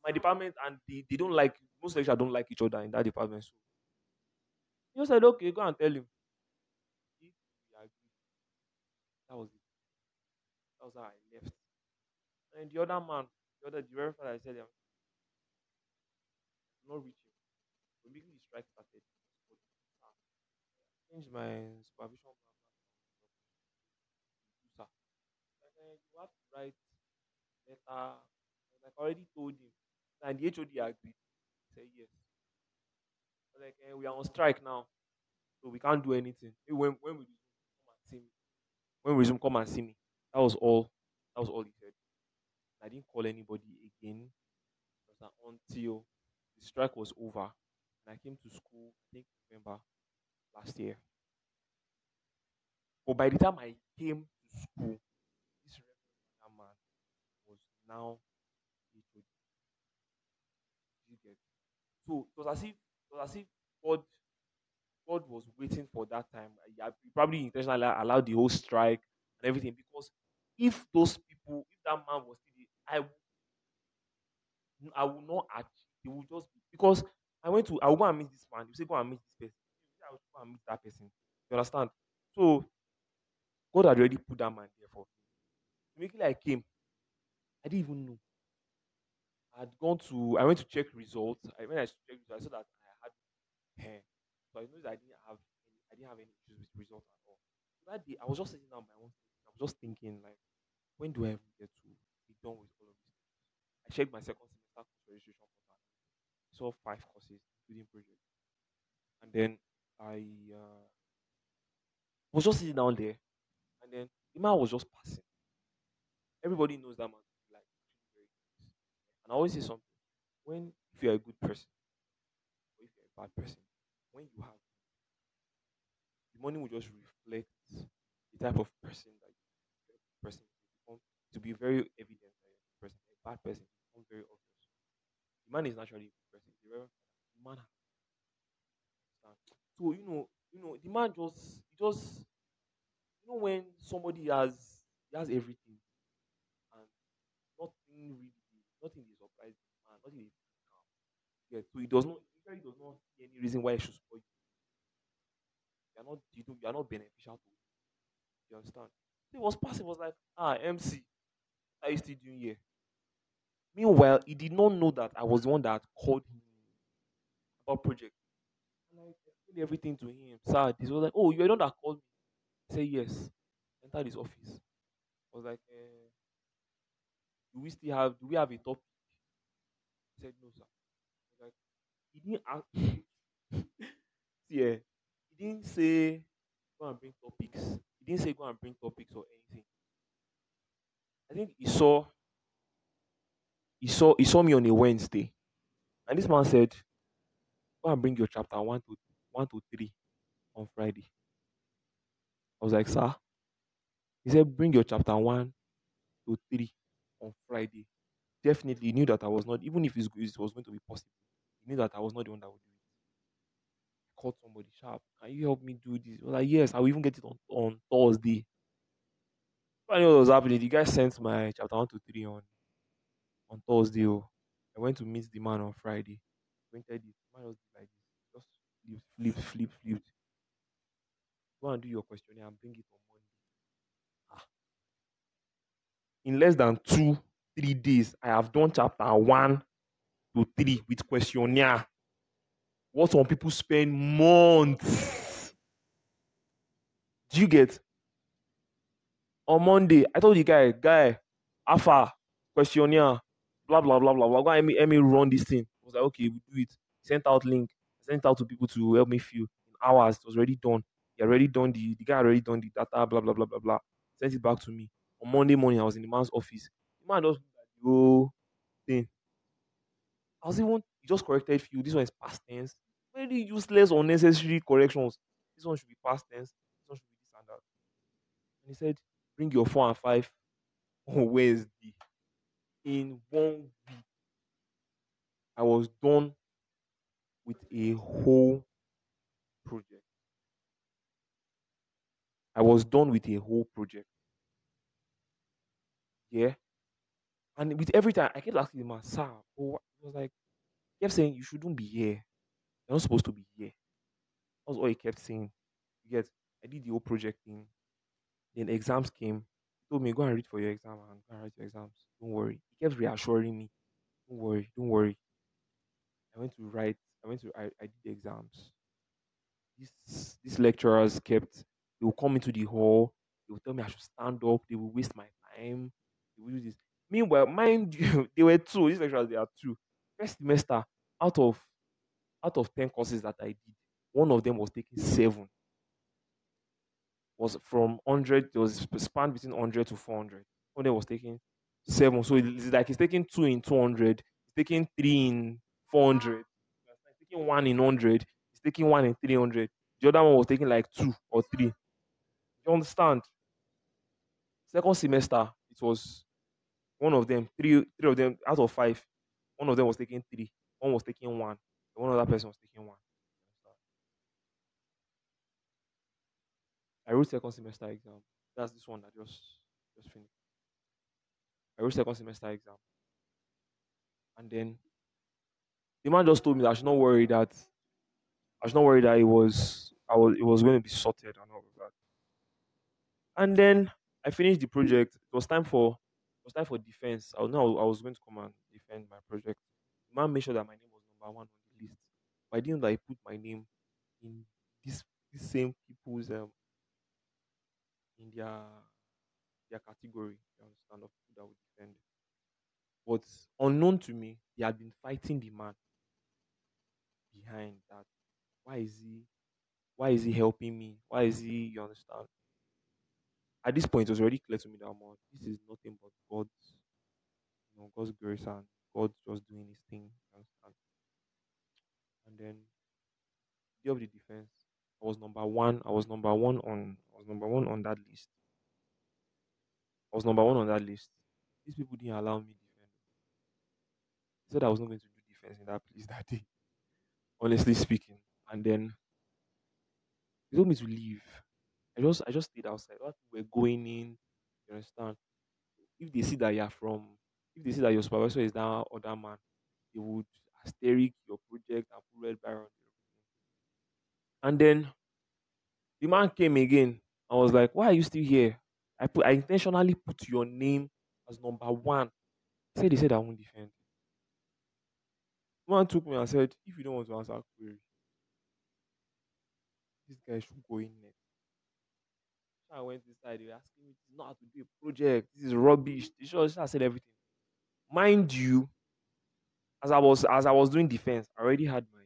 My department and they, they don't like most lecturers don't like each other in that department. So you said, okay, go and tell him. If we agree, that was it. That how I left. And the other man, the other the very father, I said, I'm not reaching. So immediately strike started. I was calling, "Ah, Change my supervision. Blah. You, have to write letter. I like, I already told him. And the HOD agreed. He said, yes. Like, eh, we are on strike now. So we can't do anything. When, when we resume, come and see me. When we resume, come and see me. That was all. That was all he said. I didn't call anybody again. Until the strike was over. And I came to school, I think November last year. But by the time I came to school, this man was now so it was as if it was as if God God was waiting for that time. He probably intentionally allowed the whole strike and everything because if those people, if that man was still, there, I I will not achieve. It will just be because I went to I will go and meet this man. You say go and meet this person. You say I go and meet that person. You understand? So God had already put that man there for me. Immediately I came, I didn't even know. I had gone to I went to check results. I when I checked results, I saw that I had hair. So I noticed I didn't have I didn't have any issues with results at all. So that day I was just sitting down by I just thinking like when do I even get to be done with all of this? I checked my second semester course registration portal. Saw five courses, including project. And then I uh, was just sitting down there, and then the man was just passing. Everybody knows that man like. And I always say something: when if you're a good person or if you're a bad person, when you have the money will just reflect the type of person that person. Become to be very evident that you're a person. A bad person it becomes very obvious. The man is naturally a good person. The reverend man. So you know, you know, the man just just you know when somebody has has everything and nothing really nothing is surprising and nothing is calm. Yeah, so he does not he really does not see any reason why he should spoil you. You are not you you are not beneficial to him. You understand? He was passing, was like, ah, MC, are you still doing here? Meanwhile, he did not know that I was the one that called him about project. And I explained everything to him. Sir, He was like, oh, you're the one that called me. Said, yes. Entered his office. I was like, eh, do we still have, do we have a topic? He said, no, sir. Like, he didn't ask, see, eh, he didn't say, go and bring topics. Didn't say, go and bring topics or anything. I think he saw, he saw, he saw me on a Wednesday. And this man said, go and bring your chapter one to one to three on Friday. I was like, sir. He said, bring your chapter one to three on Friday. Definitely knew that I was not, even if it was going to be possible, he knew that I was not the one that would do called somebody sharp. Can you help me do this? I was like, yes, I will even get it on, on Thursday. I know what was happening. The guy sent my chapter one to three on on Thursday. Oh. I went to meet the man on Friday. Printed it. The man did like this. Just flip, flip, flip, flipped. Go and do your questionnaire and bring it on Monday. Ah. In less than two, three days, I have done chapter one to three with questionnaire. What some people spend months. Do you get? On Monday, I told the guy, guy, Alpha, questionnaire, blah blah blah blah blah. Go help me, help me run this thing. I was like, okay, we do it. Sent out link. Sent out to people to help me fill in hours. It was already done. He already done the the guy already done the data, blah blah blah blah blah. Sent it back to me. On Monday morning, I was in the man's office. The man just the whole thing. I was even he just corrected few. This one is past tense. Very useless, unnecessary corrections. This one should be past tense. This one should be this and that. And he said, bring your four and five on Wednesday. In one week, I was done with a whole project. I was done with a whole project. Yeah. And with every time I kept asking man, sir, oh, what-" he was like, kept saying, you shouldn't be here. You're not supposed to be here. That was all he kept saying. You get, I did the whole project thing. Then exams came. He told me, go and read for your exam and go and write your exams. Don't worry. He kept reassuring me, don't worry, don't worry. I went to write, I went to, I, I did the exams. These, these lecturers kept, they will come into the hall, they will tell me I should stand up, they will waste my time, they will do this. Meanwhile, mind you, they were two, these lecturers, they are two. First semester, out of out of 10 courses that I did, one of them was taking seven. Was from 100, there was sp- span between 100 to 400. One of them was taking seven. So it's like he's taking two in 200, he's taking three in 400, he's taking one in 100, he's taking one in 300. The other one was taking like two or three. You understand? Second semester, it was one of them, three, three of them out of five. One of them was taking three, one was taking one, and one other person was taking one. I wrote second semester exam. That's this one that just just finished. I wrote second semester exam, and then the man just told me that I should not worry that I should not worry that it was I was it was going to be sorted and all of that. And then I finished the project. It was time for it was time for defense. I know I was going to come and defend my project. The man made sure that my name was number one on the list. But I didn't that he put my name in this this same people's um in their their category. You understand of people that would defend. But unknown to me, they had been fighting the man behind that. Why is he why is he helping me? Why is he you understand? At this point it was already clear to me that this is nothing but God's you know, God's grace and God just doing his thing. Understand? And then day of the defense, I was number one. I was number one on I was number one on that list. I was number one on that list. These people didn't allow me defend. They said I was not going to do defense in that place that day. Honestly speaking. And then they told me to leave. I just I just stayed outside. Were going in. You understand? If they see that you're from if they see that your supervisor is that other man, they would asterisk your project and put red bar. And then the man came again. I was like, why are you still here? I put I intentionally put your name as number one. He said he said I won't defend. The man took me and said, if you don't want to answer a query, this guy should go in next. I went inside, they were asking me, not to do a project, this is rubbish. They just I said everything. Mind you, as I was as I was doing defense, I already had my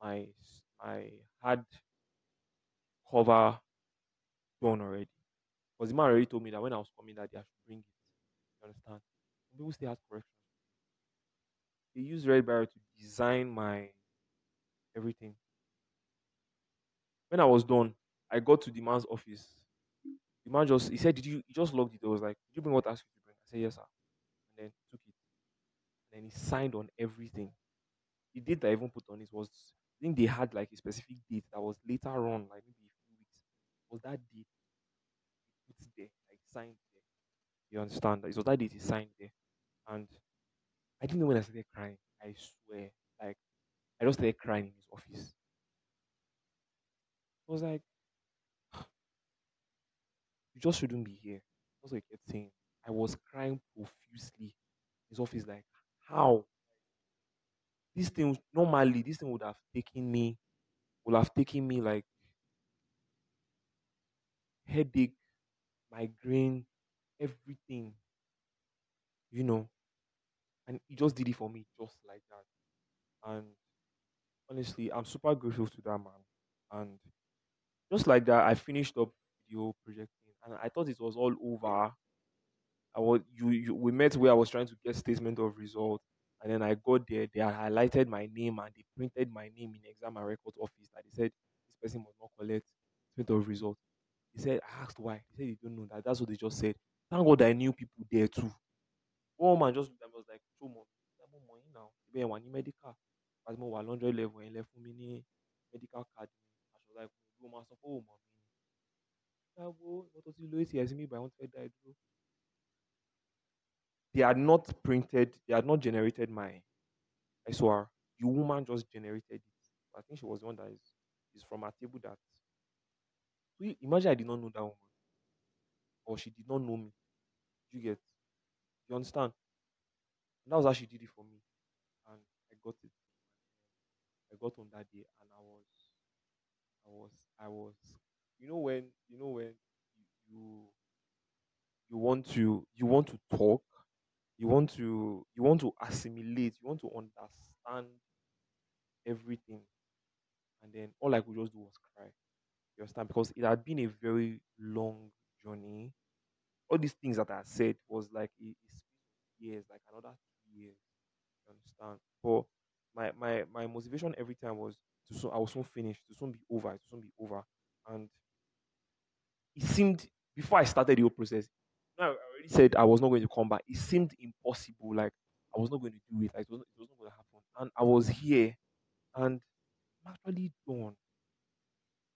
my my hard cover done already. Because the man already told me that when I was coming that day I should bring it. You understand? Some people still ask corrections. They use Red Barrel to design my everything. When I was done, I got to the man's office. The man just he said, Did you he just logged it? I was like, Did you bring what I asked you to bring? I said, Yes, sir. Then he took it. And then he signed on everything. The date that I even put on it was I think they had like a specific date that was later on, like maybe a few weeks. Was that date he put there, like signed there. You understand? It was that date he signed there. And I didn't know when I started crying. I swear. Like I just started crying in his office. I was like, you just shouldn't be here. That's what he kept saying. I was crying profusely his office, like, how? This thing normally this thing would have taken me would have taken me like headache, migraine, everything, you know. And he just did it for me just like that. And honestly, I'm super grateful to that man. And just like that, I finished up video projecting and I thought it was all over. I was you, you we met where I was trying to get statement of result. And then I got there, they highlighted my name and they printed my name in exam and record office that they said this person must not collect statement of result. He said, I asked why. He said he don't know that. That's what they just said. Thank God I knew people there too. One man just me was like, show money. I'm money now. When you medical. As mo wà hundred level fún mi ní medical card. I was like, mo máa sọ fún òun mọ̀ mi ni. Ẹ wo ìwọ tó ti lo ATS mi báyìí wọ́n ti fẹ́ dá ẹ dúró. They had not printed, they had not generated my SOR. The woman just generated it. I think she was the one that is, is from a table that. So imagine I did not know that woman. Or she did not know me. You get? You understand? And that was how she did it for me. And I got it. I got on that day and I was I was I was you know when you know when you you, you want to you want to talk, you want to you want to assimilate, you want to understand everything. And then all I could just do was cry. You understand? Because it had been a very long journey. All these things that I said was like a years, like another three years. You understand? But my my my motivation every time was to soon I was soon finished, to soon be over, to soon be over. And it seemed before I started the whole process, already said I was not going to come back. It seemed impossible, like I was not going to do it, like it was, it was not going to happen. And I was here, and I'm actually done.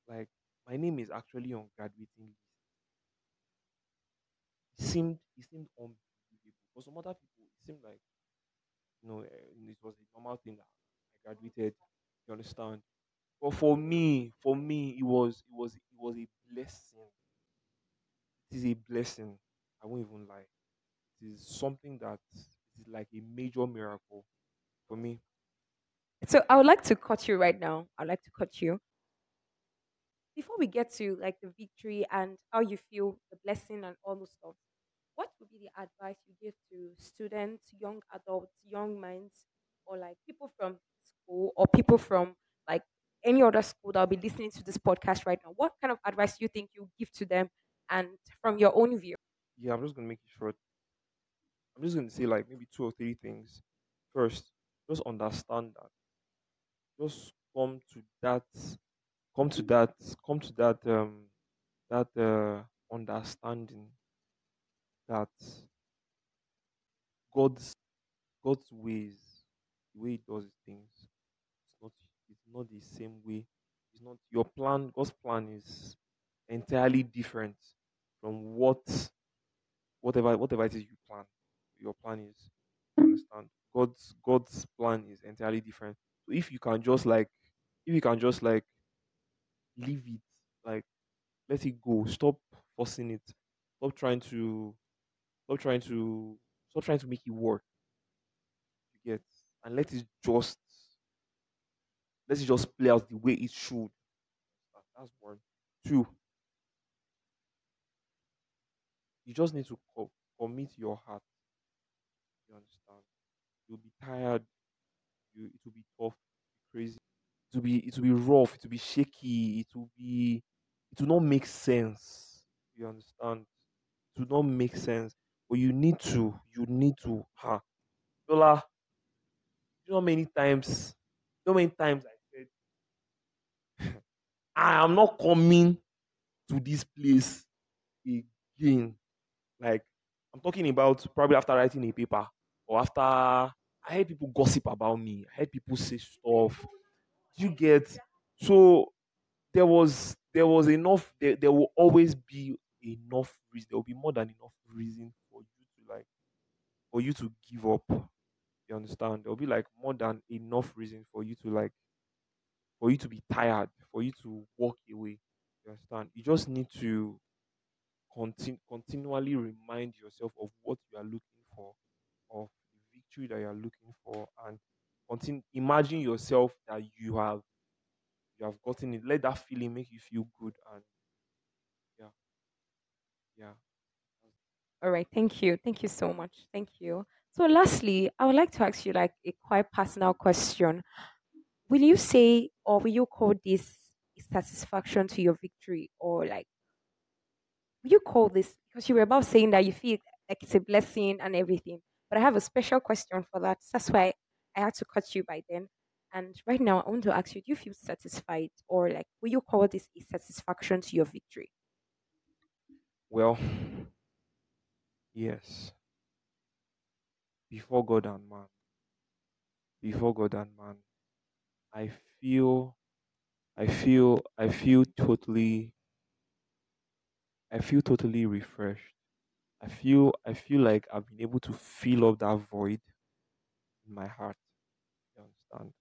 Like my name is actually on graduating list. It seemed it seemed unbelievable. For some other people, it seemed like you know eh, it was a normal thing that I graduated. You understand? But for me, for me, it was it was it was a blessing. It is a blessing. I won't even lie. It is something that is like a major miracle for me. So I would like to cut you right now. I'd like to cut you. before we get to like the victory and how you feel, the blessing and all those stuff, what would be the advice you give to students, young adults, young minds, or like people from school or people from like any other school that will be listening to this podcast right now? What kind of advice do you think you give to them and from your own view? Yeah, I'm just gonna make it short. I'm just gonna say like maybe two or three things. First, just understand that. Just come to that come to that come to that um that uh understanding that God's God's ways, the way He does things, it's not it's not the same way. It's not your plan. God's plan is entirely different from what whatever whatever it is you plan. Your plan is you hmm. understand. God's God's plan is entirely different. So if you can just like if you can just like leave it, like let it go, stop forcing it, stop trying to stop trying to stop trying to make it work. You get and let it just let it just play out the way it should. That- That's one. Two, you just need to co- commit your heart. You understand? You'll be tired. You it will be tough, crazy. It will be it will be rough. It will be shaky. It will be it will not make sense. You understand? It will not make sense. But you need to. You need to. Ha, Lola. You know how many times? You know how many times I said I am not coming to this place again. Like I'm talking about probably after writing a paper or after I heard people gossip about me. I heard people say stuff. You get so there was there was enough there, there will always be enough reason there will be more than enough reason for you to like for you to give up you understand there'll be like more than enough reason for you to like for you to be tired for you to walk away you understand you just need to continue continually remind yourself of what you are looking for of the victory that you are looking for and continue imagine yourself that you have you have gotten it let that feeling make you feel good and yeah yeah All right, thank you. Thank you so much. Thank you. So lastly, I would like to ask you like a quite personal question. Will you say or will you call this satisfaction to your victory or like you call this because you were about saying that you feel like it's a blessing and everything. But I have a special question for that. That's why I had to cut you by then. And right now I want to ask you, do you feel satisfied or like will you call this a satisfaction to your victory? well yes before god and man before god and man i feel i feel i feel totally i feel totally refreshed. I feel i feel like i've been able to fill up that void in my heart. You understand?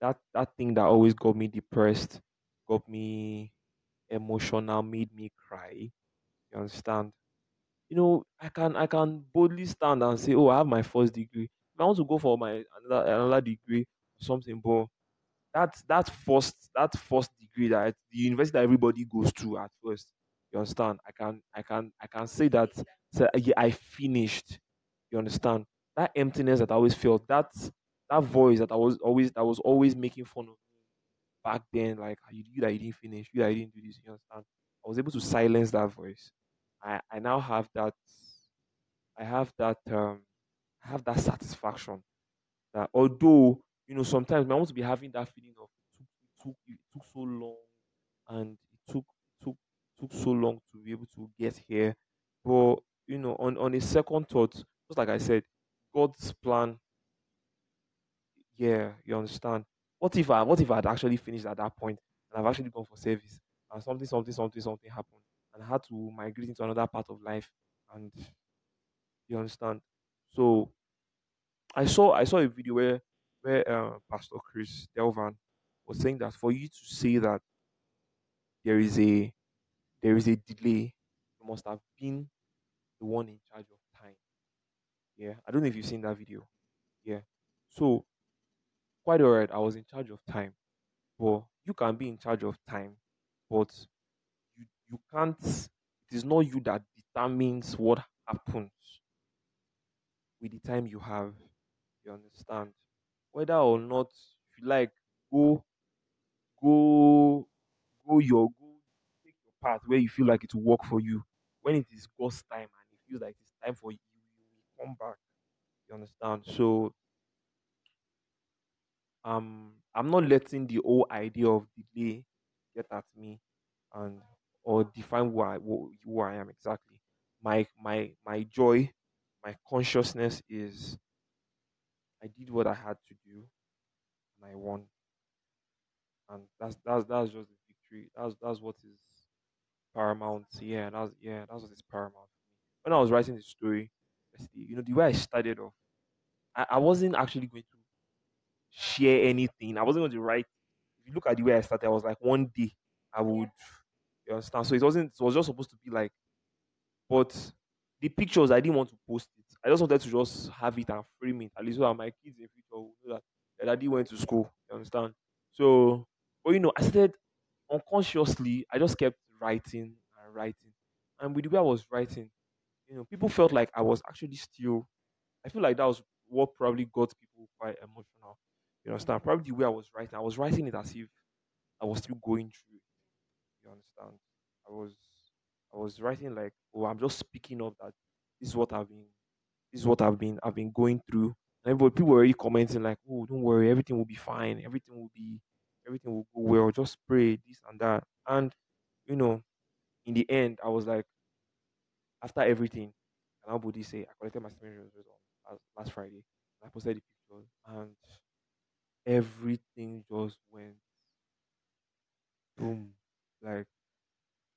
That that thing that always got me depressed got me emotional made me cry. You understand? You know, I can I can boldly stand and say, "Oh, I have my first degree." If I want to go for my another another degree or something, but that that first that first degree that the university that everybody goes to at first, you understand? I can I can I can say that say, yeah, I finished. You understand? That emptiness that I always felt, that that voice that I was always that was always making fun of me back then, like "Ah, you, you that you didn't finish, you that you didn't do this. You understand? I was able to silence that voice. I I now have that I have that um I have that satisfaction that although you know sometimes I want to be having that feeling of it took it took it took so long and it took took so long to be able to get here. But you know, on, on a second thought, just like I said, God's plan, yeah, you understand. What if I what if I had actually finished at that point and I've actually gone for service and something, something, something, something happened and I had to migrate into another part of life and you understand? So I saw I saw a video where where uh, Pastor Chris Delvan was saying that for you to say that there is a there is a delay, you must have been the one in charge of time. Yeah, I don't know if you've seen that video. Yeah, so quite alright. I was in charge of time, but you can be in charge of time, but you you can't it is not you that determines what happens with the time you have. You understand? Whether or not you like go go go your go path where you feel like it will work for you. When it is God's time and it feels like it's time for you, you come back. You understand? So um I'm not letting the whole idea of delay get at me and or define who I who I am exactly. My my my joy, my consciousness is I did what I had to do and I won. And that's that's that's just the victory. That's that's what is paramount. Yeah, that's yeah, that's what is paramount. When I was writing the story, you know, the way I started off, I, I wasn't actually going to share anything. I wasn't going to write. If you look at the way I started, I was like one day I would you understand. So it wasn't it was just supposed to be like but the pictures I didn't want to post it. I just wanted to just have it and frame it. At least so that my kids in future will know that their daddy went to school. You understand? So but you know, I said unconsciously, I just kept writing and writing. And with the way I was writing, you know, people felt like I was actually still I feel like that was what probably got people quite emotional. You understand? Probably the way I was writing, I was writing it as if I was still going through. You understand? I was I was writing like, oh, I'm just speaking of that. This is what I've been this is what I've been I've been going through. And people were already commenting like, oh, don't worry, everything will be fine, everything will be everything will go well. Just pray, this and that. And you know, in the end, I was like, after everything, and Budi say I collected my seminary results on last, last Friday. And I posted the pictures and everything just went boom. Like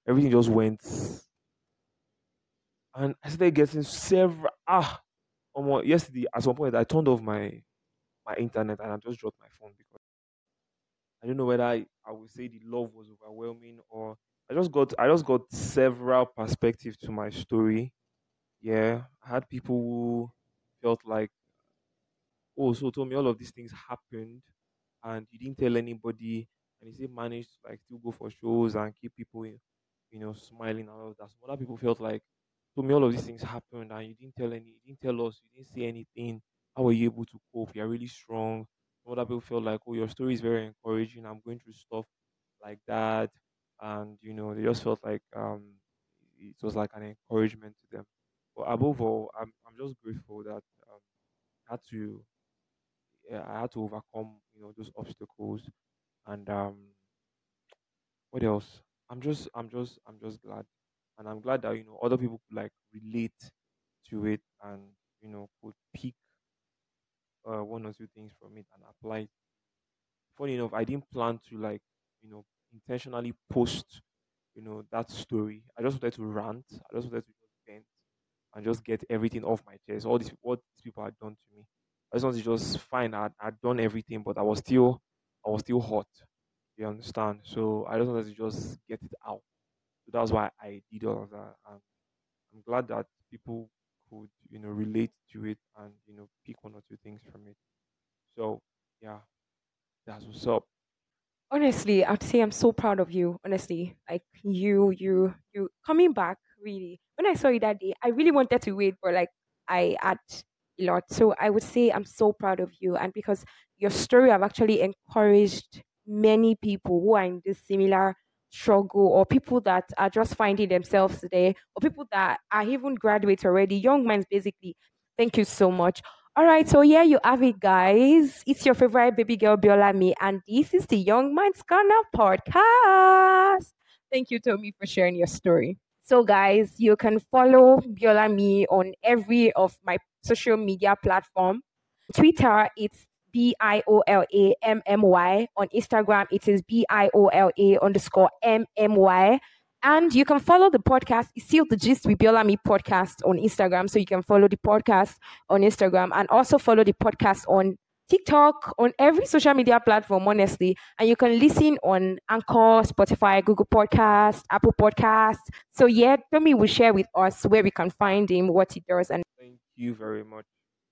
everything just went and I started getting several ah almost yesterday at some point I turned off my my internet and I just dropped my phone because I don't know whether I, I would say the love was overwhelming or I just got I just got several perspectives to my story. Yeah. I had people who felt like oh so told me all of these things happened and you didn't tell anybody and you still managed to like still go for shows and keep people you know smiling and all of that. Some other people felt like told me all of these things happened and you didn't tell any you didn't tell us, you didn't say anything. How were you able to cope? You're really strong. Some other people felt like, oh, your story is very encouraging. I'm going through stuff like that. And, you know, they just felt like um it was like an encouragement to them. But above all, I'm I'm just grateful that um I had to yeah, I had to overcome, you know, those obstacles and um what else? I'm just I'm just I'm just glad. And I'm glad that, you know, other people could like relate to it and, you know, could pick uh, one or two things from it and apply. Funny enough, I didn't plan to like, you know, intentionally post, you know, that story. I just wanted to rant. I just wanted to vent and just get everything off my chest. All this what these people had done to me. I just wanted to just fine. I'd, I'd done everything, but I was still I was still hot. You understand? So I just wanted to just get it out. So that's why I did all of that. And I'm glad that people could, you know, relate to it and, you know, pick one or two things from it. So yeah, that's what's up. Honestly, I'd say I'm so proud of you. Honestly, like you, you, you coming back. Really, when I saw you that day, I really wanted to wait, but like I had a lot. So I would say I'm so proud of you, and because your story have actually encouraged many people who are in this similar struggle, or people that are just finding themselves today, or people that are even graduates already, young minds basically. Thank you so much. All right, so here you have it, guys. It's your favorite baby girl, Biolammy, and this is the Young Minds Corner podcast. Thank you, Tomi, for sharing your story. So, guys, you can follow Biolammy on every of my social media platform. Twitter, it's B I O L A M M Y. On Instagram, it is B I O L A underscore M M Y. And you can follow the podcast, still the Gist with Biolammy podcast on Instagram. So you can follow the podcast on Instagram and also follow the podcast on TikTok, on every social media platform, honestly. And you can listen on Anchor, Spotify, Google Podcast, Apple Podcast. So yeah, Tomi will share with us where we can find him, what he does, and Thank you very much.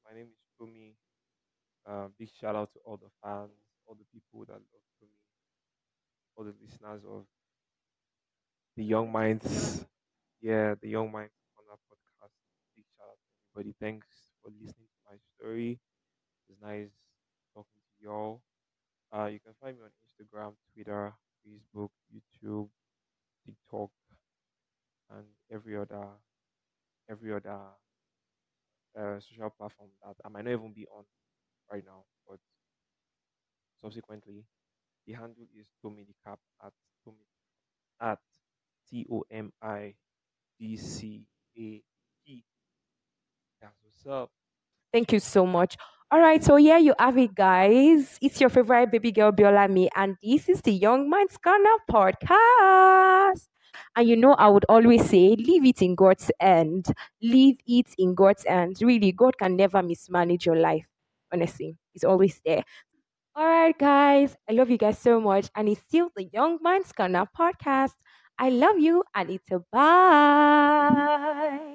My name is Tomi. Uh, big shout out to all the fans, all the people that love Tomi, all the listeners of the Young Minds. Yeah, the Young Minds Corner podcast. Big shout out to everybody. Thanks for listening to my story. It's nice talking to y'all. Uh, you can find me on Instagram, Twitter, Facebook, YouTube, TikTok, and every other every other uh, social platform that I might not even be on right now, but subsequently, the handle is Tomi the at Tomi at T O M I D C A P. That's what's up. Thank you so much. All right, so here you have it, guys. It's your favorite baby girl, Biolammy, and this is the Young Minds Corner podcast. And you know, I would always say, leave it in God's hand. Leave it in God's hands. Really, God can never mismanage your life. Honestly, He's always there. All right, guys. I love you guys so much. And it's still the Young Minds Corner podcast. I love you, and it's a bye.